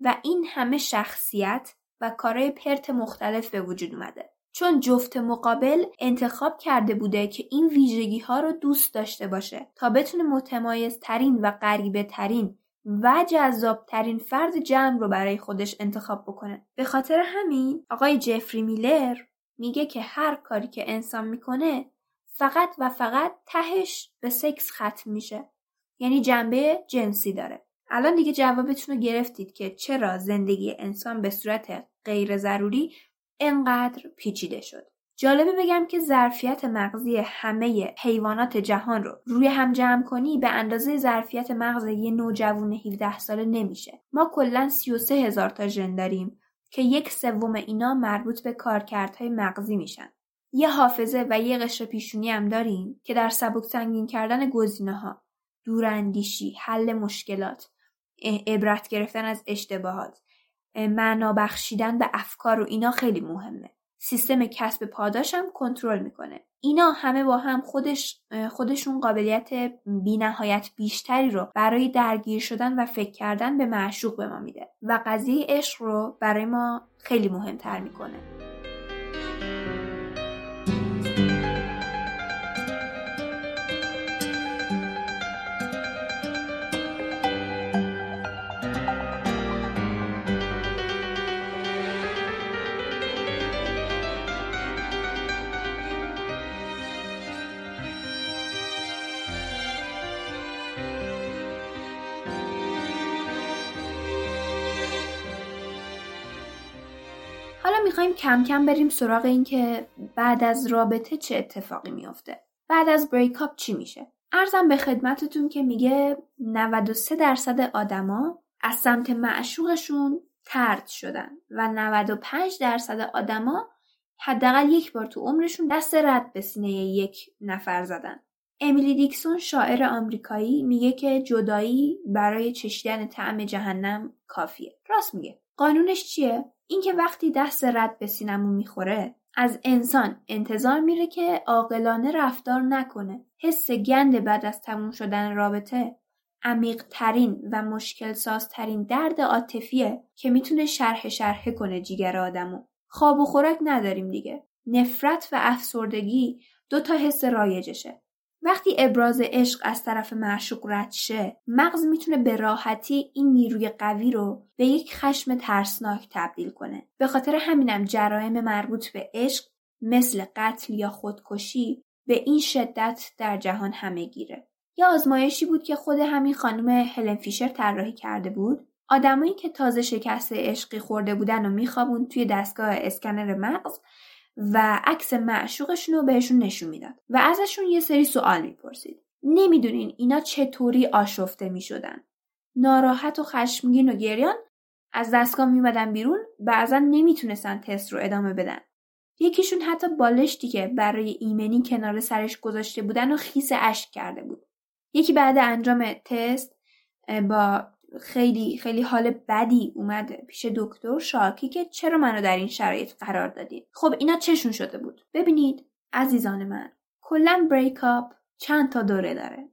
Speaker 1: و این همه شخصیت و کارهای پرت مختلف به وجود اومده. چون جفت مقابل انتخاب کرده بوده که این ویژگی ها رو دوست داشته باشه تا بتونه متمایز ترین و غریبه ترین و جذابترین فرد جمع رو برای خودش انتخاب بکنه. به خاطر همین آقای جفری میلر میگه که هر کاری که انسان می‌کنه فقط و فقط تهش به سکس ختم میشه یعنی جنبه جنسی داره الان دیگه جوابتون رو گرفتید که چرا زندگی انسان به صورت غیر ضروری انقدر پیچیده شد جالبه بگم که ظرفیت مغزی همه حیوانات جهان رو روی هم جمع کنی به اندازه ظرفیت مغز یه نوجوان 17 ساله نمیشه. ما کلا 33 هزار تا ژن داریم که یک سوم اینا مربوط به کارکردهای مغزی میشن. یه حافظه و یه قشر پیشونی هم داریم که در سبک سنگین کردن گزینه ها، دوراندیشی، حل مشکلات عبرت گرفتن از اشتباهات معنا بخشیدن به افکار و اینا خیلی مهمه. سیستم کسب پاداشم کنترل می‌کنه. اینا همه با هم خودش خودشون قابلیت بینهایت بیشتری رو برای درگیر شدن و فکر کردن به معشوق به ما میده. و قضیه عشق رو برای ما خیلی مهمتر می‌کنه. می‌خوایم کم کم بریم سراغ این که بعد از رابطه چه اتفاقی میافته. بعد از بریک اپ چی میشه؟ ارزم به خدمتتون که میگه 93 درصد آدما از سمت معشوقشون ترد شدن و 95 درصد آدما حداقل یک بار تو عمرشون دست رد به سینه یک نفر زدن. امیلی دیکسون شاعر آمریکایی میگه که جدایی برای چشیدن طعم جهنم کافیه. راست میگه. قانونش چیه؟ اینکه وقتی دست رد به سینمون می‌خوره از انسان انتظار میره که عاقلانه رفتار نکنه. حس گند بعد از تموم شدن رابطه عمیق ترین و مشکل سازترین درد عاطفیه که می‌تونه شرح شرحه کنه جیگر آدمو. خواب و خوراک نداریم دیگه. نفرت و افسردگی دو تا حس رایجشه. وقتی ابراز عشق از طرف معشوق رد شه مغز می‌تونه به راحتی این نیروی قوی رو به یک خشم ترسناک تبدیل کنه. به خاطر همینم جرایم مربوط به عشق مثل قتل یا خودکشی به این شدت در جهان همه گیره. یا آزمایشی بود که خود همین خانم هلن فیشر طراحی کرده بود. آدمایی که تازه شکست عشقی خورده بودن و میخوابون توی دستگاه اسکنر مغز و عکس معشوقشون رو بهشون نشون می‌داد و ازشون یه سری سوال می‌پرسید. نمی‌دونین اینا چطوری آشفته می‌شدن؟ ناراحت و خشمگین و گریان از دستگاه میمدن بیرون بعضا نمی‌تونستن تست رو ادامه بدن. یکیشون حتی بالشتی که برای ایمنی کنار سرش گذاشته بودن و خیس اشک کرده بود. یکی بعد انجام تست با خیلی خیلی حال بدی اومد پیش دکتر شاکی که چرا منو در این شرایط قرار دادید خب اینا چشون شده بود. ببینید عزیزان من کلا بریک اپ چند تا دوره داره.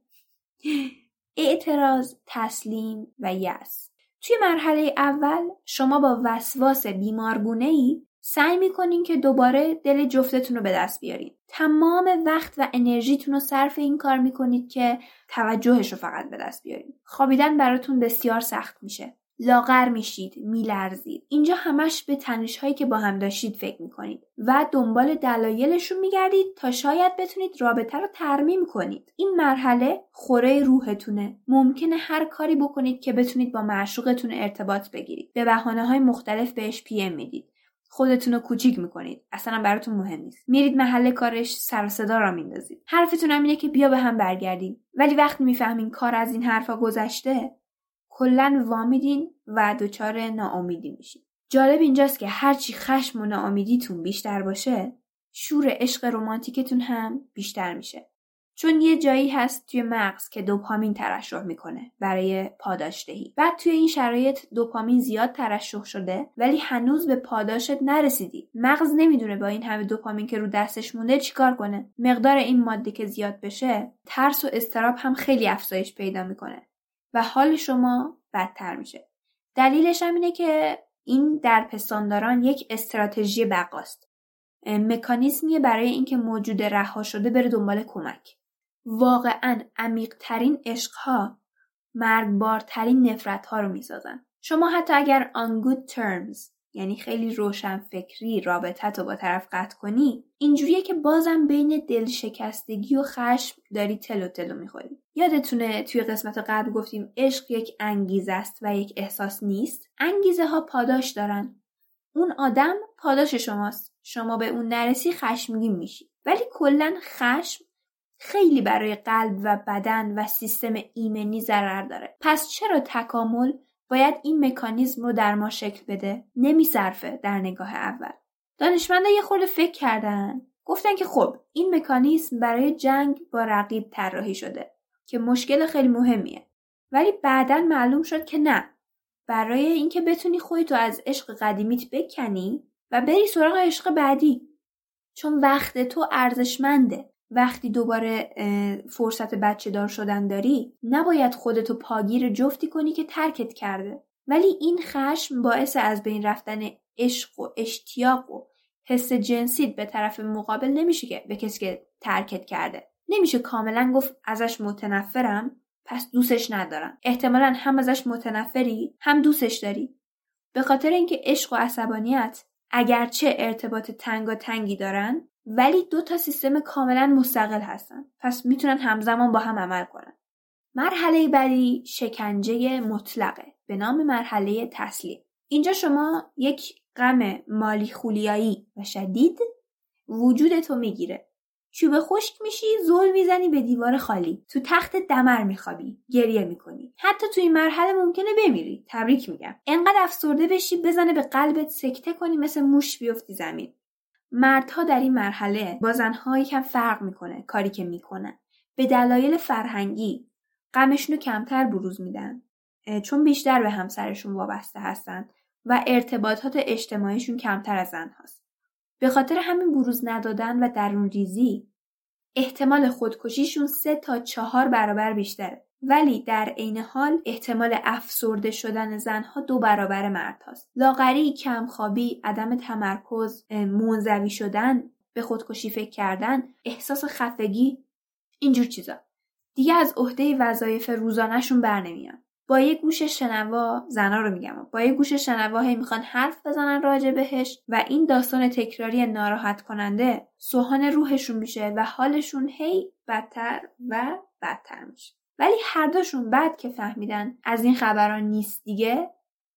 Speaker 1: اعتراض تسلیم و یس توی مرحله اول شما با وسواس بیمارگونه ای سعی می‌کنین که دوباره دل جفتتون رو به دست بیارین. تمام وقت و انرژیتون رو صرف این کار می‌کنید که توجهش رو فقط به دست بیارین. خوابیدن براتون بسیار سخت میشه. لاغر میشید میلرزید. اینجا همش به تنش هایی که با هم داشتید فکر می‌کنید و دنبال دلایلشون میگردید تا شاید بتونید رابطه رو ترمیم کنید. این مرحله خوره روحتونه. ممکنه هر کاری بکنید که بتونید با معشوقتون ارتباط بگیرید. به بهانه های مختلف بهش پی می‌دید. خودتون رو کوچیک می‌کنید. اصلا براتون مهم نیست. میرید محل کارش سر صدا را میندازید. حرفتون هم اینه که بیا به هم برگردیم. ولی وقتی می‌فهمین کار از این حرفا گذشته کلا وامیدین و دچار ناامیدی میشین. جالب اینجاست که هرچی خشم و ناامیدیتون بیشتر باشه شور عشق رمانتیکتون هم بیشتر میشه. چون یه جایی هست توی مغز که دوپامین ترشح می‌کنه برای پاداشدهی بعد توی این شرایط دوپامین زیاد ترشح شده ولی هنوز به پاداشت نرسیدی. مغز نمی‌دونه با این همه دوپامین که رو دستش مونده چیکار کنه. مقدار این ماده که زیاد بشه ترس و استراب هم خیلی افزایش پیدا می‌کنه و حال شما بدتر میشه. دلیلش هم اینه که این در پستانداران یک استراتژی بقاست. مکانیزمیه برای اینکه موجود رها شده بره دنبال کمک. واقعا عمیقترین عشقها مرگبارترین نفرتها رو می‌سازن. شما حتی اگر on good terms یعنی خیلی روشن فکری رابطت رو با طرف قطع کنی اینجوریه که بازم بین دل شکستگی و خشم داری تلو تلو می‌خوری. یادتونه توی قسمت قبل گفتیم عشق یک انگیزه است و یک احساس نیست؟ انگیزه ها پاداش دارن. اون آدم پاداش شماست. شما به اون نرسی خشمگین میشی. ولی کلا خشم خیلی برای قلب و بدن و سیستم ایمنی ضرر داره. پس چرا تکامل باید این مکانیزم رو در ما شکل بده؟ نمیصرفه در نگاه اول. دانشمندا یه خورده فکر کردن. گفتن که خب این مکانیزم برای جنگ با رقیب طراحی شده که مشکل خیلی مهمیه. ولی بعدا معلوم شد که نه. برای اینکه بتونی خودتو از عشق قدیمیت بکنی و بری سراغ عشق بعدی. چون وقت تو ارزشمنده. وقتی دوباره فرصت بچه دار شدن داری نباید خودتو پاگیر جفتی کنی که ترکت کرده. ولی این خشم باعث از بین رفتن عشق و اشتیاق و حس جنسیت به طرف مقابل نمیشه که به کسی که ترکت کرده. نمیشه کاملا گفت ازش متنفرم پس دوستش ندارم. احتمالا هم ازش متنفری هم دوستش داری. به خاطر اینکه عشق و عصبانیت اگرچه ارتباط تنگا تنگی دارن ولی دو تا سیستم کاملا مستقل هستن. پس می‌تونن همزمان با هم عمل کنن. مرحله بعدی شکنجه مطلقه. به نام مرحله تسلیم. اینجا شما یک غم مالی خولیایی و شدید وجود تو می‌گیره. چوب خشک میشی زل می‌زنی به دیوار خالی. تو تخت دمر میخوابی گریه می‌کنی. حتی تو این مرحله ممکنه بمیری. تبریک میگم. انقدر افسرده بشی بزنه به قلبت سکته کنی مثل موش بیفتی زمین. مردها در این مرحله با زنها یکم فرق می‌کنه کاری که می‌کنن به دلایل فرهنگی غمشون رو کمتر بروز میدن چون بیشتر به همسرشون وابسته هستن و ارتباطات اجتماعیشون کمتر از زن هست. به خاطر همین بروز ندادن و درون ریزی احتمال خودکشیشون سه تا چهار برابر بیشتره. ولی در عین حال احتمال افسرده شدن زنها دو برابر مرد هاست. لاغری، کمخوابی، عدم تمرکز، منزوی شدن، به خودکشی فکر کردن، احساس خفگی، اینجور چیزا. دیگه از عهده وظایف روزانهشون بر نمیان. با یه گوش شنوا زنا رو میگم با یه گوش شنوا هی می‌خوان حرف بزنن راجع بهش و این داستان تکراری ناراحت کننده سوهان روحشون میشه و حالشون هی بدتر و بدتر میشه ولی هر دوشون بعد که فهمیدن از این خبران نیست دیگه.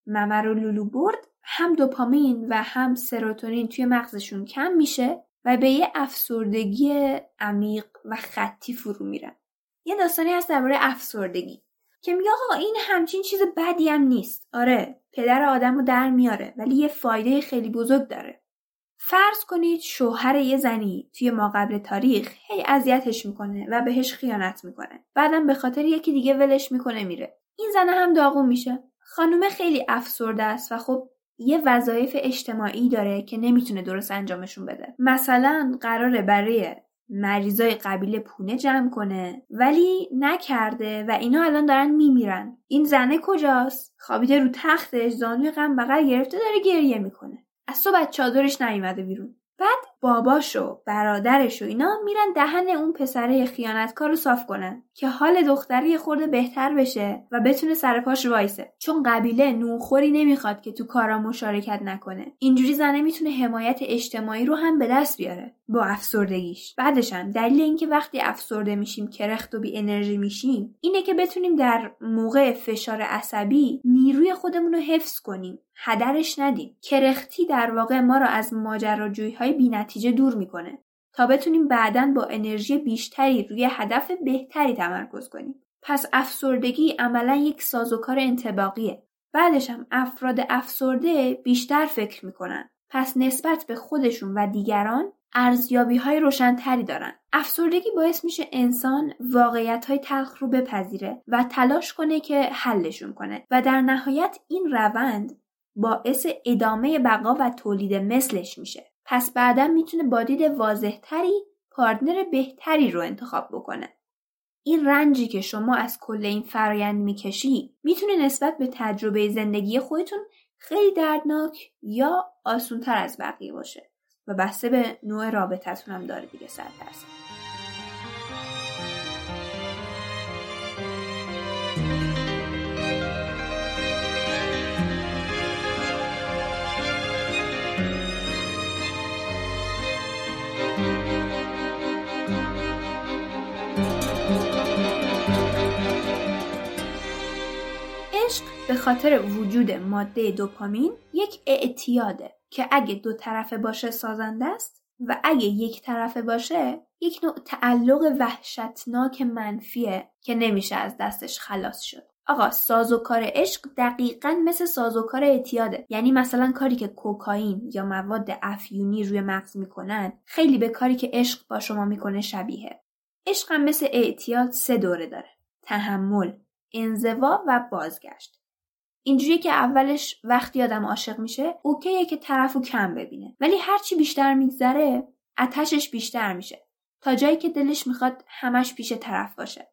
Speaker 1: ممر و لولو برد هم دوپامین و هم سروتونین توی مغزشون کم میشه و به یه افسردگی عمیق و خطی فرو میرن. یه داستانی هست درباره افسردگی که میگه آقا این همچین چیز بدی هم نیست. آره پدر آدم رو در میاره ولی یه فایده خیلی بزرگ داره. فرض کنید شوهر یه زنی توی ما قبل تاریخ هی اذیتش می‌کنه و بهش خیانت می‌کنه. بعدم به خاطر یکی دیگه ولش می‌کنه میره. این زنه هم داغون میشه. خانومه خیلی افسرده است و خب یه وظایف اجتماعی داره که نمی‌تونه درست انجامشون بده. مثلا قراره برای مریضای قبیله پونه جمع کنه ولی نکرده و اینا الان دارن میمیرن. این زنه کجاست؟ خوابیده رو تختش زانوی غم بغل گرفته داره گریه می‌کنه. از تو چادرش نیومده بیرون. بعد باباش و برادرش و اینا میرن دهن اون پسره خیانتکار رو صاف کنن که حال دختری خورده بهتر بشه و بتونه سر پاش وایسه. چون قبیله نوخوری نمی‌خواد که تو کارا مشارکت نکنه. اینجوری زنه می‌تونه حمایت اجتماعی رو هم به دست بیاره با افسردگیش. بعدش هم دلیل اینکه وقتی افسرده میشیم کرخت و بی انرژی میشیم اینه که بتونیم در موقع فشار عصبی نیروی خودمون رو حفظ کنیم. هدرش ندیم. کرختی در واقع ما رو از ماجراجویی های نتیجه دور می‌کنه تا بتونیم بعدا با انرژی بیشتری روی هدف بهتری تمرکز کنیم. پس افسردگی عملا یک سازوکار انتباقیه بعدش هم افراد افسرده بیشتر فکر می‌کنن. پس نسبت به خودشون و دیگران ارزیابی های روشنتری دارن. افسردگی باعث میشه انسان واقعیت های تلخ رو بپذیره و تلاش کنه که حلشون کنه. و در نهایت این روند باعث ادامه بقا و تولید مثلش میشه. پس بعدا می‌تونه با دید واضحتری پارتنر بهتری رو انتخاب بکنه. این رنجی که شما از کل این فرایند می‌کشی می‌تونه نسبت به تجربه زندگی خودتون خیلی دردناک یا آسونتر از بقیه باشه و بسته به نوع رابطتون هم داره دیگه صد درصد به خاطر وجود ماده دوپامین یک اعتیاده که اگه دو طرفه باشه سازنده است و اگه یک طرفه باشه یک نوع تعلق وحشتناک منفیه که نمیشه از دستش خلاص شد. آقا سازوکار عشق دقیقا مثل سازوکار اعتیاده. یعنی مثلا کاری که کوکائین یا مواد افیونی روی مغز می‌کنن خیلی به کاری که عشق با شما می‌کنه شبیه عشق هم مثل اعتیاد سه دوره داره. تحمل انزوا و بازگشت. اینجوریه که اولش وقتی آدم عاشق میشه اوکیه که طرفو کم ببینه. ولی هرچی بیشتر میگذره اتشش بیشتر میشه. تا جایی که دلش می‌خواد همش پیش طرف باشه.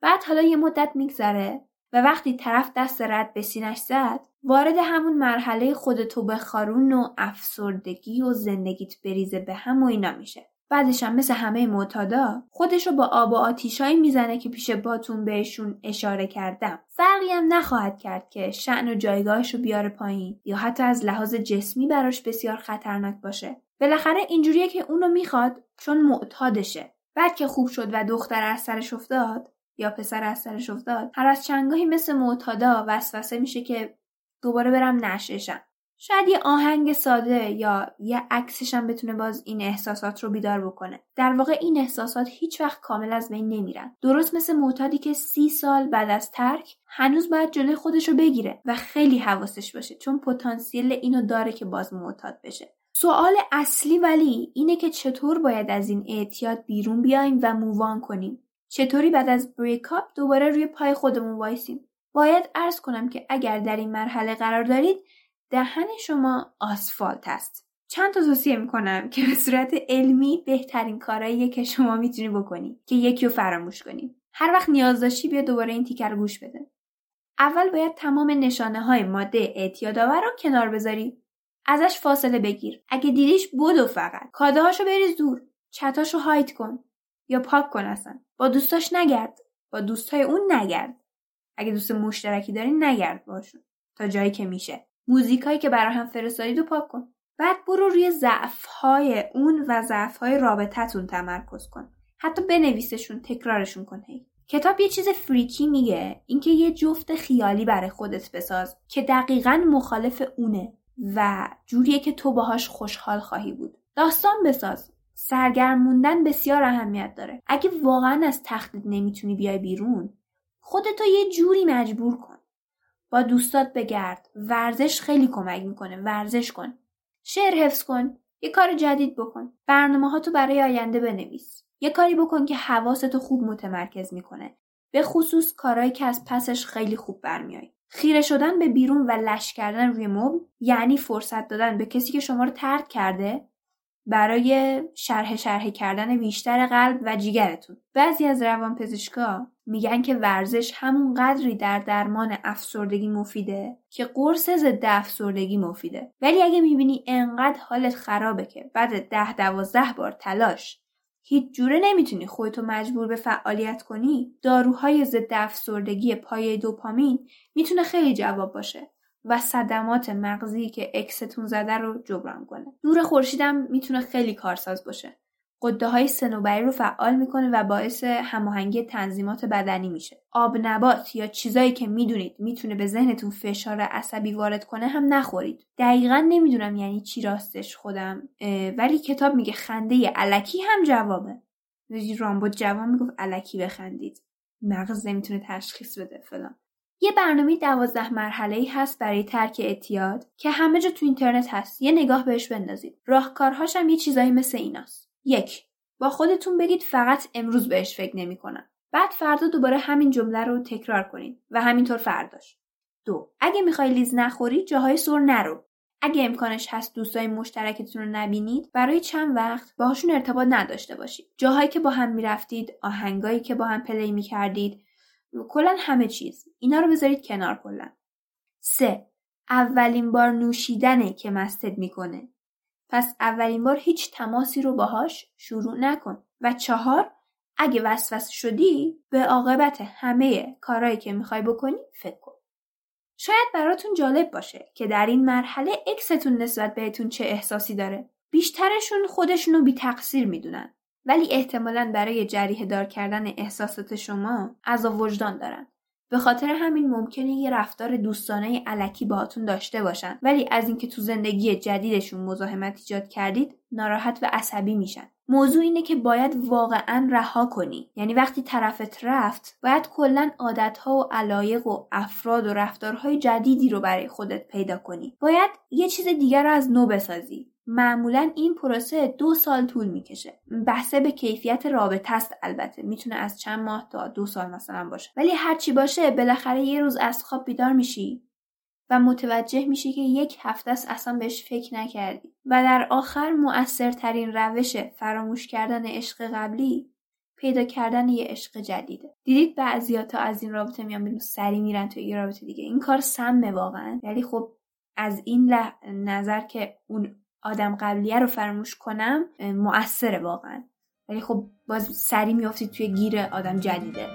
Speaker 1: بعد حالا یه مدت میگذره و وقتی طرف دست رد به سینش زد وارد همون مرحله خودتو به خارون و افسردگی و زندگیت بریزه به هم و اینا میشه. بعدش هم مثل همه معتادا خودش رو با آب و آتیشایی می‌زنه که پیش باتون بهشون اشاره کردم. فرقی هم نخواهد کرد که شعن و جایگاهش رو بیاره پایین یا حتی از لحاظ جسمی براش بسیار خطرناک باشه. بالاخره اینجوریه که اونو می‌خواد چون معتادشه. بعد که خوب شد و دختر از سرش افتاد یا پسر از سرش افتاد هر از چنگاهی مثل معتادا وسوسه میشه که دوباره برم نششم. شاید یه آهنگ ساده یا یه عکسش هم بتونه باز این احساسات رو بیدار بکنه. در واقع این احساسات هیچ وقت کامل از بین نمیرن. درست مثل معتادی که سی سال بعد از ترک هنوز باید جلوی خودش رو بگیره و خیلی حواسش باشه چون پتانسیل اینو داره که باز معتاد بشه. سوال اصلی ولی اینه که چطور باید از این اعتیاد بیرون بیایم و مووان کنیم؟ چطوری بعد از بریکاپ دوباره روی پای خودمون وایسیم؟ باید ارز کنم که اگر در این مرحله قرار دارید دهن شما آسفالت است. چند تا توصیه می‌کنم که به صورت علمی بهترین کارهاییه که شما می‌تونی بکنی که یکی رو فراموش کنی. هر وقت نیاز داشتی بیا دوباره این تیکر گوش بده. اول باید تمام نشانه های ماده اعتیادآور رو کنار بذاری. ازش فاصله بگیر. اگه دیدیش بدو فقط. کاده هاشو بریز دور. چتاشو هایت کن. یا پاک کن اصلا. با دوستاش نگرد. با دوستای اون نگرد. اگه دوست مشترکی داری نگرد باشون. تا جایی که میشه. موزیکایی که برای هم فرستادید رو پاک کن. بعد برو روی ضعفهای اون و ضعفهای رابطتون تمرکز کن. حتی بنویسشون تکرارشون کن هی. کتاب یه چیز فریکی میگه. اینکه یه جفت خیالی برای خودت بساز که دقیقا مخالف اونه و جوریه که تو باهاش خوشحال خواهی بود. داستان بساز. سرگرم موندن بسیار اهمیت داره. اگه واقعا از تختت نمی‌تونی بیای بیرون خودتو یه جوری مجبور کن. با دوستات بگرد. ورزش خیلی کمک می‌کنه. ورزش کن. شعر حفظ کن. یه کار جدید بکن. برنامه ها تو برای آینده بنویس. یه کاری بکن که حواستو خوب متمرکز می‌کنه. به خصوص کارهایی که از پسش خیلی خوب برمیای خیره شدن به بیرون و لش کردن روی مبل یعنی فرصت دادن به کسی که شما رو ترک کرده برای شرح شرح کردن بیشتر قلب و جیگرتون. بعضی از روانپزشکا میگن که ورزش همون قدری در درمان افسردگی مفیده که قرص ضد افسردگی مفیده. ولی اگه می‌بینی انقدر حالت خرابه که بعد ده دوازده بار تلاش هیچ جوره نمی‌تونی خودتو مجبور به فعالیت کنی داروهای ضد افسردگی پایه دوپامین می‌تونه خیلی جواب باشه. و صدمات مغزی که اکستون زده رو جبران کنه. نور خورشیدم می‌تونه خیلی کارساز باشه. قده های سنوبری رو فعال می‌کنه و باعث هماهنگی تنظیمات بدنی میشه. آب نبات یا چیزایی که می‌دونید می‌تونه به ذهنتون فشار عصبی وارد کنه هم نخورید. دقیقا نمی‌دونم یعنی چی راستش خودم ولی کتاب میگه خنده علکی هم جوابه. رامبوت جواب می‌گفت علکی بخندید. مغز نمی‌تونه تشخیص بده فلان. یه برنامه دوازده مرحله ای هست برای ترک اعتیاد که همه جا تو اینترنت هست. یه نگاه بهش بندازید. راهکارهاش هم یه چیزایی مثل ایناست. یک با خودتون بگید فقط امروز بهش فکر نمی‌کنم. بعد فردا دوباره همین جمله رو تکرار کنید و همینطور فرداش. دو اگه می‌خوای لیز نخوری جاهای سر نرو. اگه امکانش هست دوستای مشترکتون رو نبینید برای چند وقت باهاشون ارتباط نداشته باشید. جاهایی که با هم می‌رفتید آهنگایی که با هم play می‌کردید کلا همه چیز. اینا رو بذارید کنار کلا. سه اولین بار نوشیدنه که مستد می‌کنه. پس اولین بار هیچ تماسی رو باهاش شروع نکن. و چهار اگه وسوس شدی به عاقبت همه کارهایی که می‌خوای بکنی فکر کن. شاید براتون جالب باشه که در این مرحله اکستون نسبت بهتون چه احساسی داره. بیشترشون خودشونو بی تقصیر می‌دونن. ولی احتمالا برای جریه دار کردن احساسات شما از وجدان دارن. به خاطر همین ممکنه یه رفتار دوستانه علکی باهاتون داشته باشن. ولی از اینکه تو زندگی جدیدشون مزاحمت ایجاد کردید ناراحت و عصبی میشن. موضوع اینه که باید واقعا رها کنی. یعنی وقتی طرفت رفت باید کلا عادتها و علایق و افراد و رفتارهای جدیدی رو برای خودت پیدا کنی. باید یه چیز دیگر رو از نو بسازی. معمولا این پروسه دو سال طول می‌کشه. بحثه به کیفیت رابطه است البته. می‌تونه از چند ماه تا دو سال مثلا باشه. ولی هرچی باشه بالاخره یه روز از خواب بیدار میشی و متوجه میشی که یک هفته است اصلا بهش فکر نکردی. و در آخر مؤثرترین روش فراموش کردن عشق قبلی پیدا کردن یه عشق جدیده. دیدید بعضیا تا از این رابطه میان بیرون سری میرن تو یه رابطه دیگه. این کار سمه واقعا. ولی خب از این نظر که اون آدم قبلیه رو فراموش کنم مؤثره واقعا. ولی خب باز سری میافتید توی گیر آدم جدیده.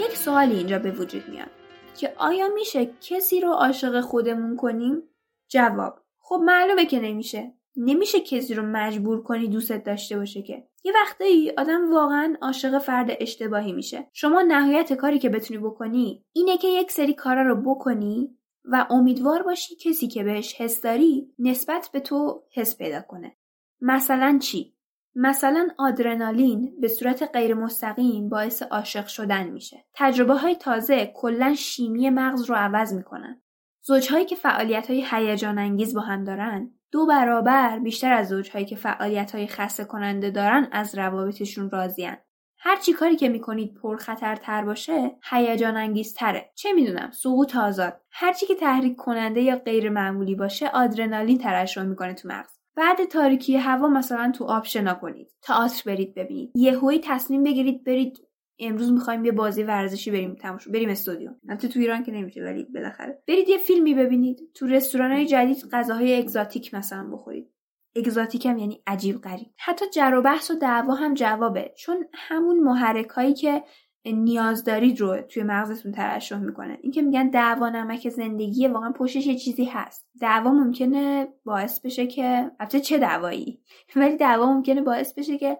Speaker 1: یک سوالی اینجا به وجود میاد. که آیا میشه کسی رو عاشق خودمون کنیم؟ جواب خب معلومه که نمیشه. نمیشه کسی رو مجبور کنی دوستت داشته باشه که. یه وقتایی آدم واقعا عاشق فرد اشتباهی میشه. شما نهایت کاری که بتونی بکنی اینه که یک سری کارا رو بکنی و امیدوار باشی کسی که بهش حس داری نسبت به تو حس پیدا کنه. مثلا چی؟ مثلا آدرنالین به صورت غیر مستقیم باعث عاشق شدن میشه. تجربه های تازه کلا شیمی مغز رو عوض می‌کنن. زوجهایی که فعالیت های هیجان انگیز با هم دارن دو برابر بیشتر از زوجهایی که فعالیت های خسته کننده دارن از روابطشون راضیان. هر چی کاری که می‌کنید پرخطرتر باشه هیجان انگیزتره چه می‌دونم سقوط آزاد هر چی که تحریک کننده یا غیر معمولی باشه آدرنالین ترشح می‌کنه تو مغز بعد تاریکی هوا مثلا تو آب شنا کنید. تئاتر برید ببینید. یهویی تصمیم بگیرید برید. امروز می‌خوایم یه بازی ورزشی بریم تماشا بریم استودیو. البته تو ایران که نمیشه ولی بالاخره. برید یه فیلمی ببینید. تو رستوران جدید غذاهای اگزاتیک مثلا بخورید. اگزاتیک هم یعنی عجیب غریب. حتی جر و بحث و دعوا هم جوابه. چون همون محرک که نیاز دارید رو توی مغزتون ترشح می‌کنه. این که میگن دعوا نمک زندگی واقعا پشتش یه چیزی هست. دعوا ممکنه باعث بشه که البته چه دعوایی؟ ولی دعوا ممکنه باعث بشه که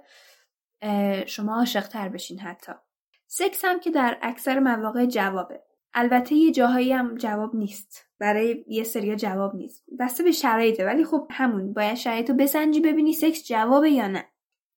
Speaker 1: شما عاشق تر بشین حتی. سکس هم که در اکثر مواقع جوابه. البته یه جاهایی هم جواب نیست. برای یه سریا جواب نیست. بسته به شرایطه. ولی خب همون باید شرایط رو بسنجی ببینی سکس جوابه یا نه.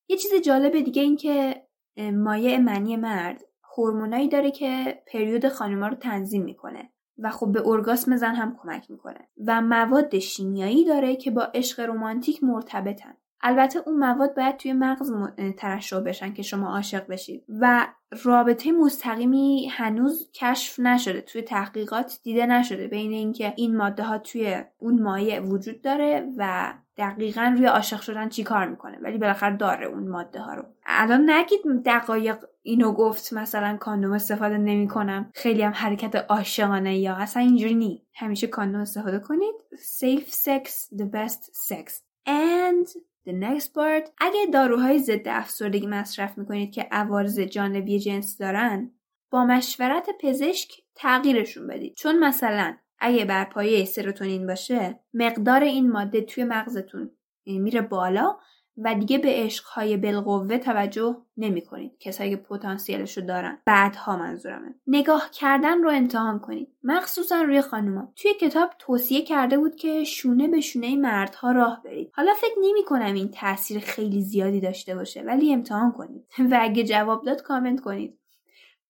Speaker 1: یه چیز جالب دیگه این که مایع منی مرد هورمونایی داره که پریود خانما رو تنظیم می‌کنه و خب به ارگاسم زن هم کمک می‌کنه. و مواد شیمیایی داره که با عشق رمانتیک مرتبطن. البته اون مواد باید توی مغز ترشح بشن که شما عاشق بشید. و رابطه مستقیمی هنوز کشف نشده توی تحقیقات دیده نشده بین اینکه این ماده ها توی اون مایع وجود داره و دقیقا روی عاشق شدن چی کار می‌کنه؟ ولی بالاخره داره اون ماده ها رو. الان نگید دقایق اینو گفت مثلا کاندوم استفاده نمی‌کنم خیلی هم حرکت عاشقانه یا اصلا اینجوری نی. همیشه کاندوم استفاده کنید. Safe sex the best sex. And the next part. اگه داروهای ضد افسردگی مصرف می‌کنید که عوارض جانبی جنسی دارن با مشورت پزشک تغییرشون بدید. چون مثلا اگه بر پایه سروتونین باشه مقدار این ماده توی مغزتون میره بالا و دیگه به عشقهای بالقوه توجه نمی کنید کسایی که پتانسیلش رو دارن. بعدها منظورمه. نگاه کردن رو امتحان کنید. مخصوصا روی خانوما. توی کتاب توصیه کرده بود که شونه به شونه مردها راه برید. حالا فکر نمی کنم این تاثیر خیلی زیادی داشته باشه ولی امتحان کنید. و اگه جواب داد کامنت کنید.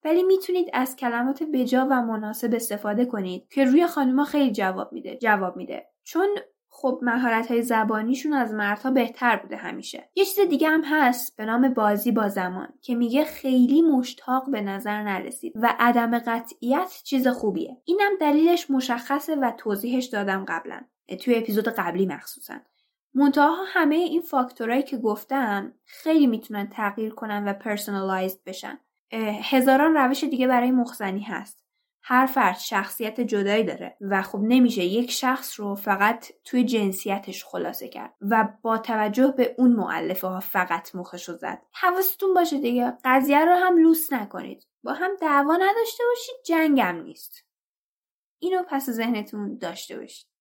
Speaker 1: ولی می‌تونید از کلمات بجا و مناسب استفاده کنید که روی خانوما خیلی جواب میده جواب میده. چون خب مهارت های زبانیشون از مردها بهتر بوده همیشه. یه چیز دیگه هم هست به نام بازی با زمان که میگه خیلی مشتاق به نظر نرسید و عدم قطعیت چیز خوبیه. اینم دلیلش مشخصه و توضیحش دادم قبلا. توی اپیزود قبلی مخصوصا. منتها همه این فاکتورهایی که گفتم خیلی می‌تونن تغییر کنن و پرسونالایزد بشن. هزاران روش دیگه برای مخزنی هست. هر فرد شخصیت جدایی داره و خب نمیشه یک شخص رو فقط توی جنسیتش خلاصه کرد و با توجه به اون معلفه ها فقط مخش رو زد. حواستون باشه دیگه. قضیه رو هم لوس نکنید. با هم دعوا نداشته باشید جنگم نیست. اینو پس ذهنتون داشته باشید.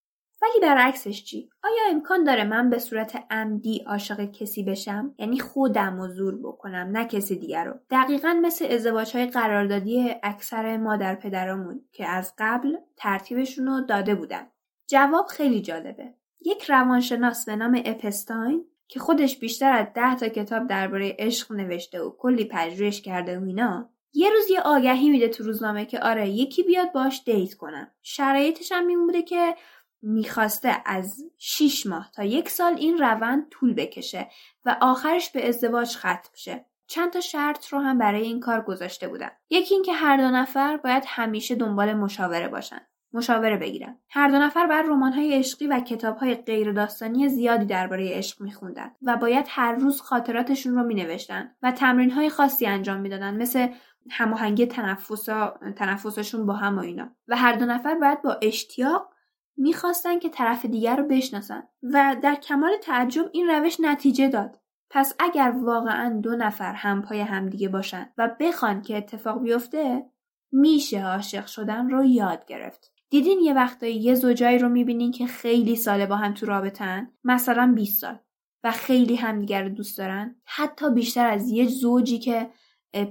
Speaker 1: ولی برعکسش چی؟ آیا امکان داره من به صورت عمدی عاشق کسی بشم؟ یعنی خودم و زور بکنم نه کسی دیگر رو. دقیقا مثل ازدواج های قراردادی اکثر مادر پدرامون که از قبل ترتیبشون رو داده بودن. جواب خیلی جالبه. یک روانشناس به نام اپستاین که خودش بیشتر از ده تا کتاب درباره عشق نوشته و کلی پژوهش کرده و اینا یه روز یه آگهی میده تو روزنامه که آره یکی بیاد باش دیت کنم. شرایطش هم این بوده که می‌خواسته از 6 ماه تا یک سال این روند طول بکشه و آخرش به ازدواج ختم شه. چند تا شرط رو هم برای این کار گذاشته بودن. یکی اینکه هر دو نفر باید همیشه دنبال مشاوره باشن مشاوره بگیرن. هر دو نفر باید رمان‌های عشقی و کتاب‌های غیر داستانی زیادی درباره عشق میخوندن و باید هر روز خاطراتشون رو مینوشتن و تمرین‌های خاصی انجام می‌دادن مثل هماهنگی تنفسا تنفسشون با هم و اینا. و هر دو نفر باید با اشتیاق می‌خواستن که طرف دیگر رو بشناسن و در کمال تعجب این روش نتیجه داد. پس اگر واقعا دو نفر هم پای همدیگه باشن و بخوان که اتفاق بیفته میشه عاشق شدن رو یاد گرفت. دیدین یه وقتایی یه زوجایی رو می‌بینین که خیلی ساله با هم تو رابطن مثلا 20 سال. و خیلی همدیگر رو دوست دارن. حتی بیشتر از یه زوجی که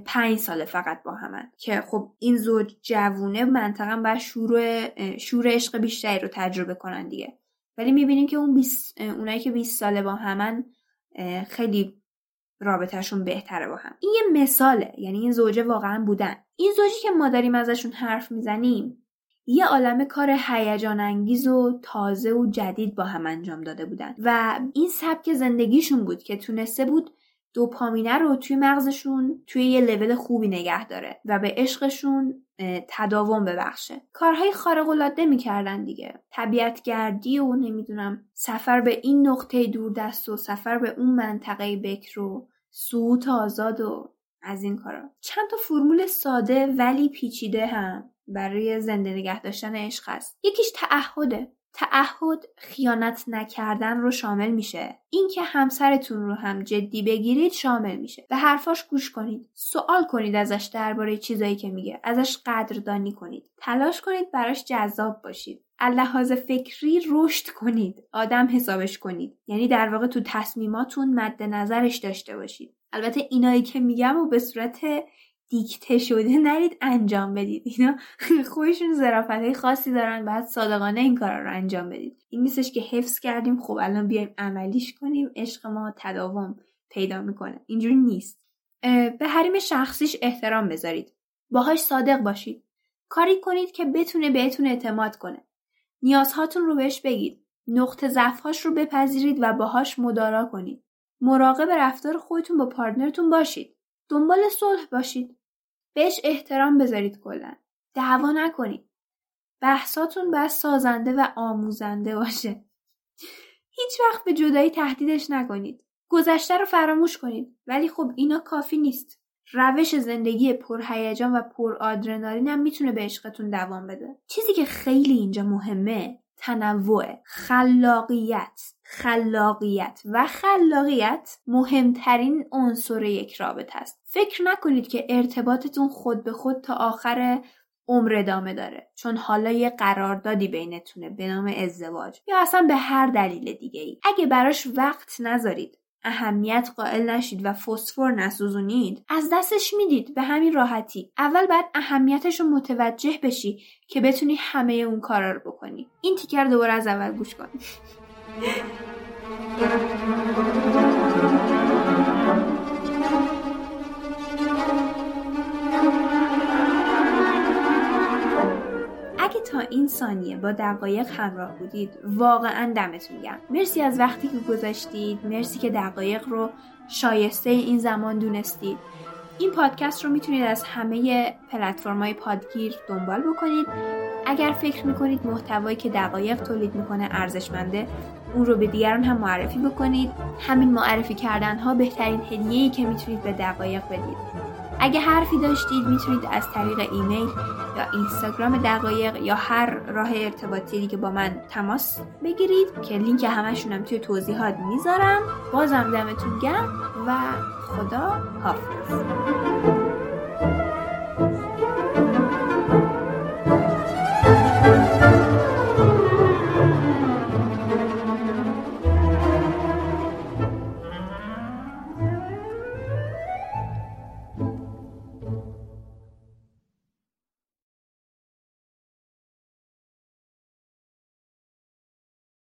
Speaker 1: پنج ساله فقط با همن. که خب این زوج جوونه منطقا بر شور شور عشق بیشتری رو تجربه کنن دیگه. ولی می‌بینیم که اون بیس اونایی که 20 ساله با همن خیلی رابطهشون بهتره با هم. این یه مثاله. یعنی این زوجه واقعا بودن. این زوجی که ما داریم ازشون حرف می‌زنیم یه عالم کار هیجان انگیز و تازه و جدید با هم انجام داده بودن. و این سبک زندگیشون بود که تونسته بود دوپامینه رو توی مغزشون توی یه لول خوبی نگه داره و به عشقشون تداوم ببخشه. کارهای خارق العاده می‌کردن دیگه. طبیعتگردی و نمی‌دونم سفر به این نقطه دوردست و سفر به اون منطقه بکر و سوت آزاد و از این کارا. چند تا فرمول ساده ولی پیچیده هم برای زنده نگه داشتن عشق هست. یکیش تعهده. تعهد خیانت نکردن رو شامل میشه. اینکه همسرتون رو هم جدی بگیرید شامل میشه. به حرفاش گوش کنید. سوال کنید ازش درباره چیزایی که میگه. ازش قدردانی کنید. تلاش کنید براش جذاب باشید. لحاظ فکری رشد کنید. آدم حسابش کنید. یعنی در واقع تو تصمیماتون مد نظرش داشته باشید. البته اینایی که میگم و به صورت دیکته شده نرید انجام بدید. اینا خودشون ظرافت خاصی دارن بعد صادقانه این کارا رو انجام بدید. این نیستش که حفظ کردیم خب الان بیایم عملیش کنیم عشق ما تداوم پیدا می‌کنه. اینجوری نیست. به حریم شخصیش احترام بذارید. باهاش صادق باشید. کاری کنید که بتونه بهتون اعتماد کنه. نیازهاتون رو بهش بگید. نقطه ضعفهاش رو بپذیرید و باهاش مدارا کنید. مراقب رفتار خودتون با پارتنرتون باشید. دنبال صلح باشید. بهش احترام بذارید کلا. دعوا نکنید. بحثاتون باید سازنده و آموزنده باشه. هیچ وقت به جدایی تهدیدش نکنید. گذشته رو فراموش کنید. ولی خب اینا کافی نیست. روش زندگی پرهیجان و پر آدرنالین هم می‌تونه به عشقتون دوام بده. چیزی که خیلی اینجا مهمه تنوع خلاقیت خلاقیت و خلاقیت مهمترین عنصر یک رابطه است. فکر نکنید که ارتباطتون خود به خود تا آخر عمر ادامه داره چون حالا یه قراردادی بینتونه به نام ازدواج یا اصلا به هر دلیل دیگه ای اگه براش وقت نذارید اهمیت قائل نشید و فسفر نسوزونید از دستش می‌دید به همین راحتی. اول باید اهمیتش رو متوجه بشی که بتونی همه اون کارا رو بکنی. این تیکر دوباره از اول گوش کن. تا این ثانیه با دقایق همراه بودید. واقعا دمتون گرم. مرسی از وقتی که گذاشتید. مرسی که دقایق رو شایسته این زمان دونستید. این پادکست رو می‌تونید از همه پلتفرم‌های پادگیر دنبال بکنید. اگر فکر می‌کنید محتوایی که دقایق تولید می‌کنه ارزشمنده اون رو به دیگران هم معرفی بکنید. همین معرفی کردن ها بهترین هدیه‌ای که می‌تونید به دقایق بدید. اگه حرفی داشتید می‌تونید از طریق ایمیل یا اینستاگرام دقایق یا هر راه ارتباطی که با من تماس بگیرید که لینک همشونم توی توضیحات می‌ذارم. بازم دمتون گرم و خدا حافظ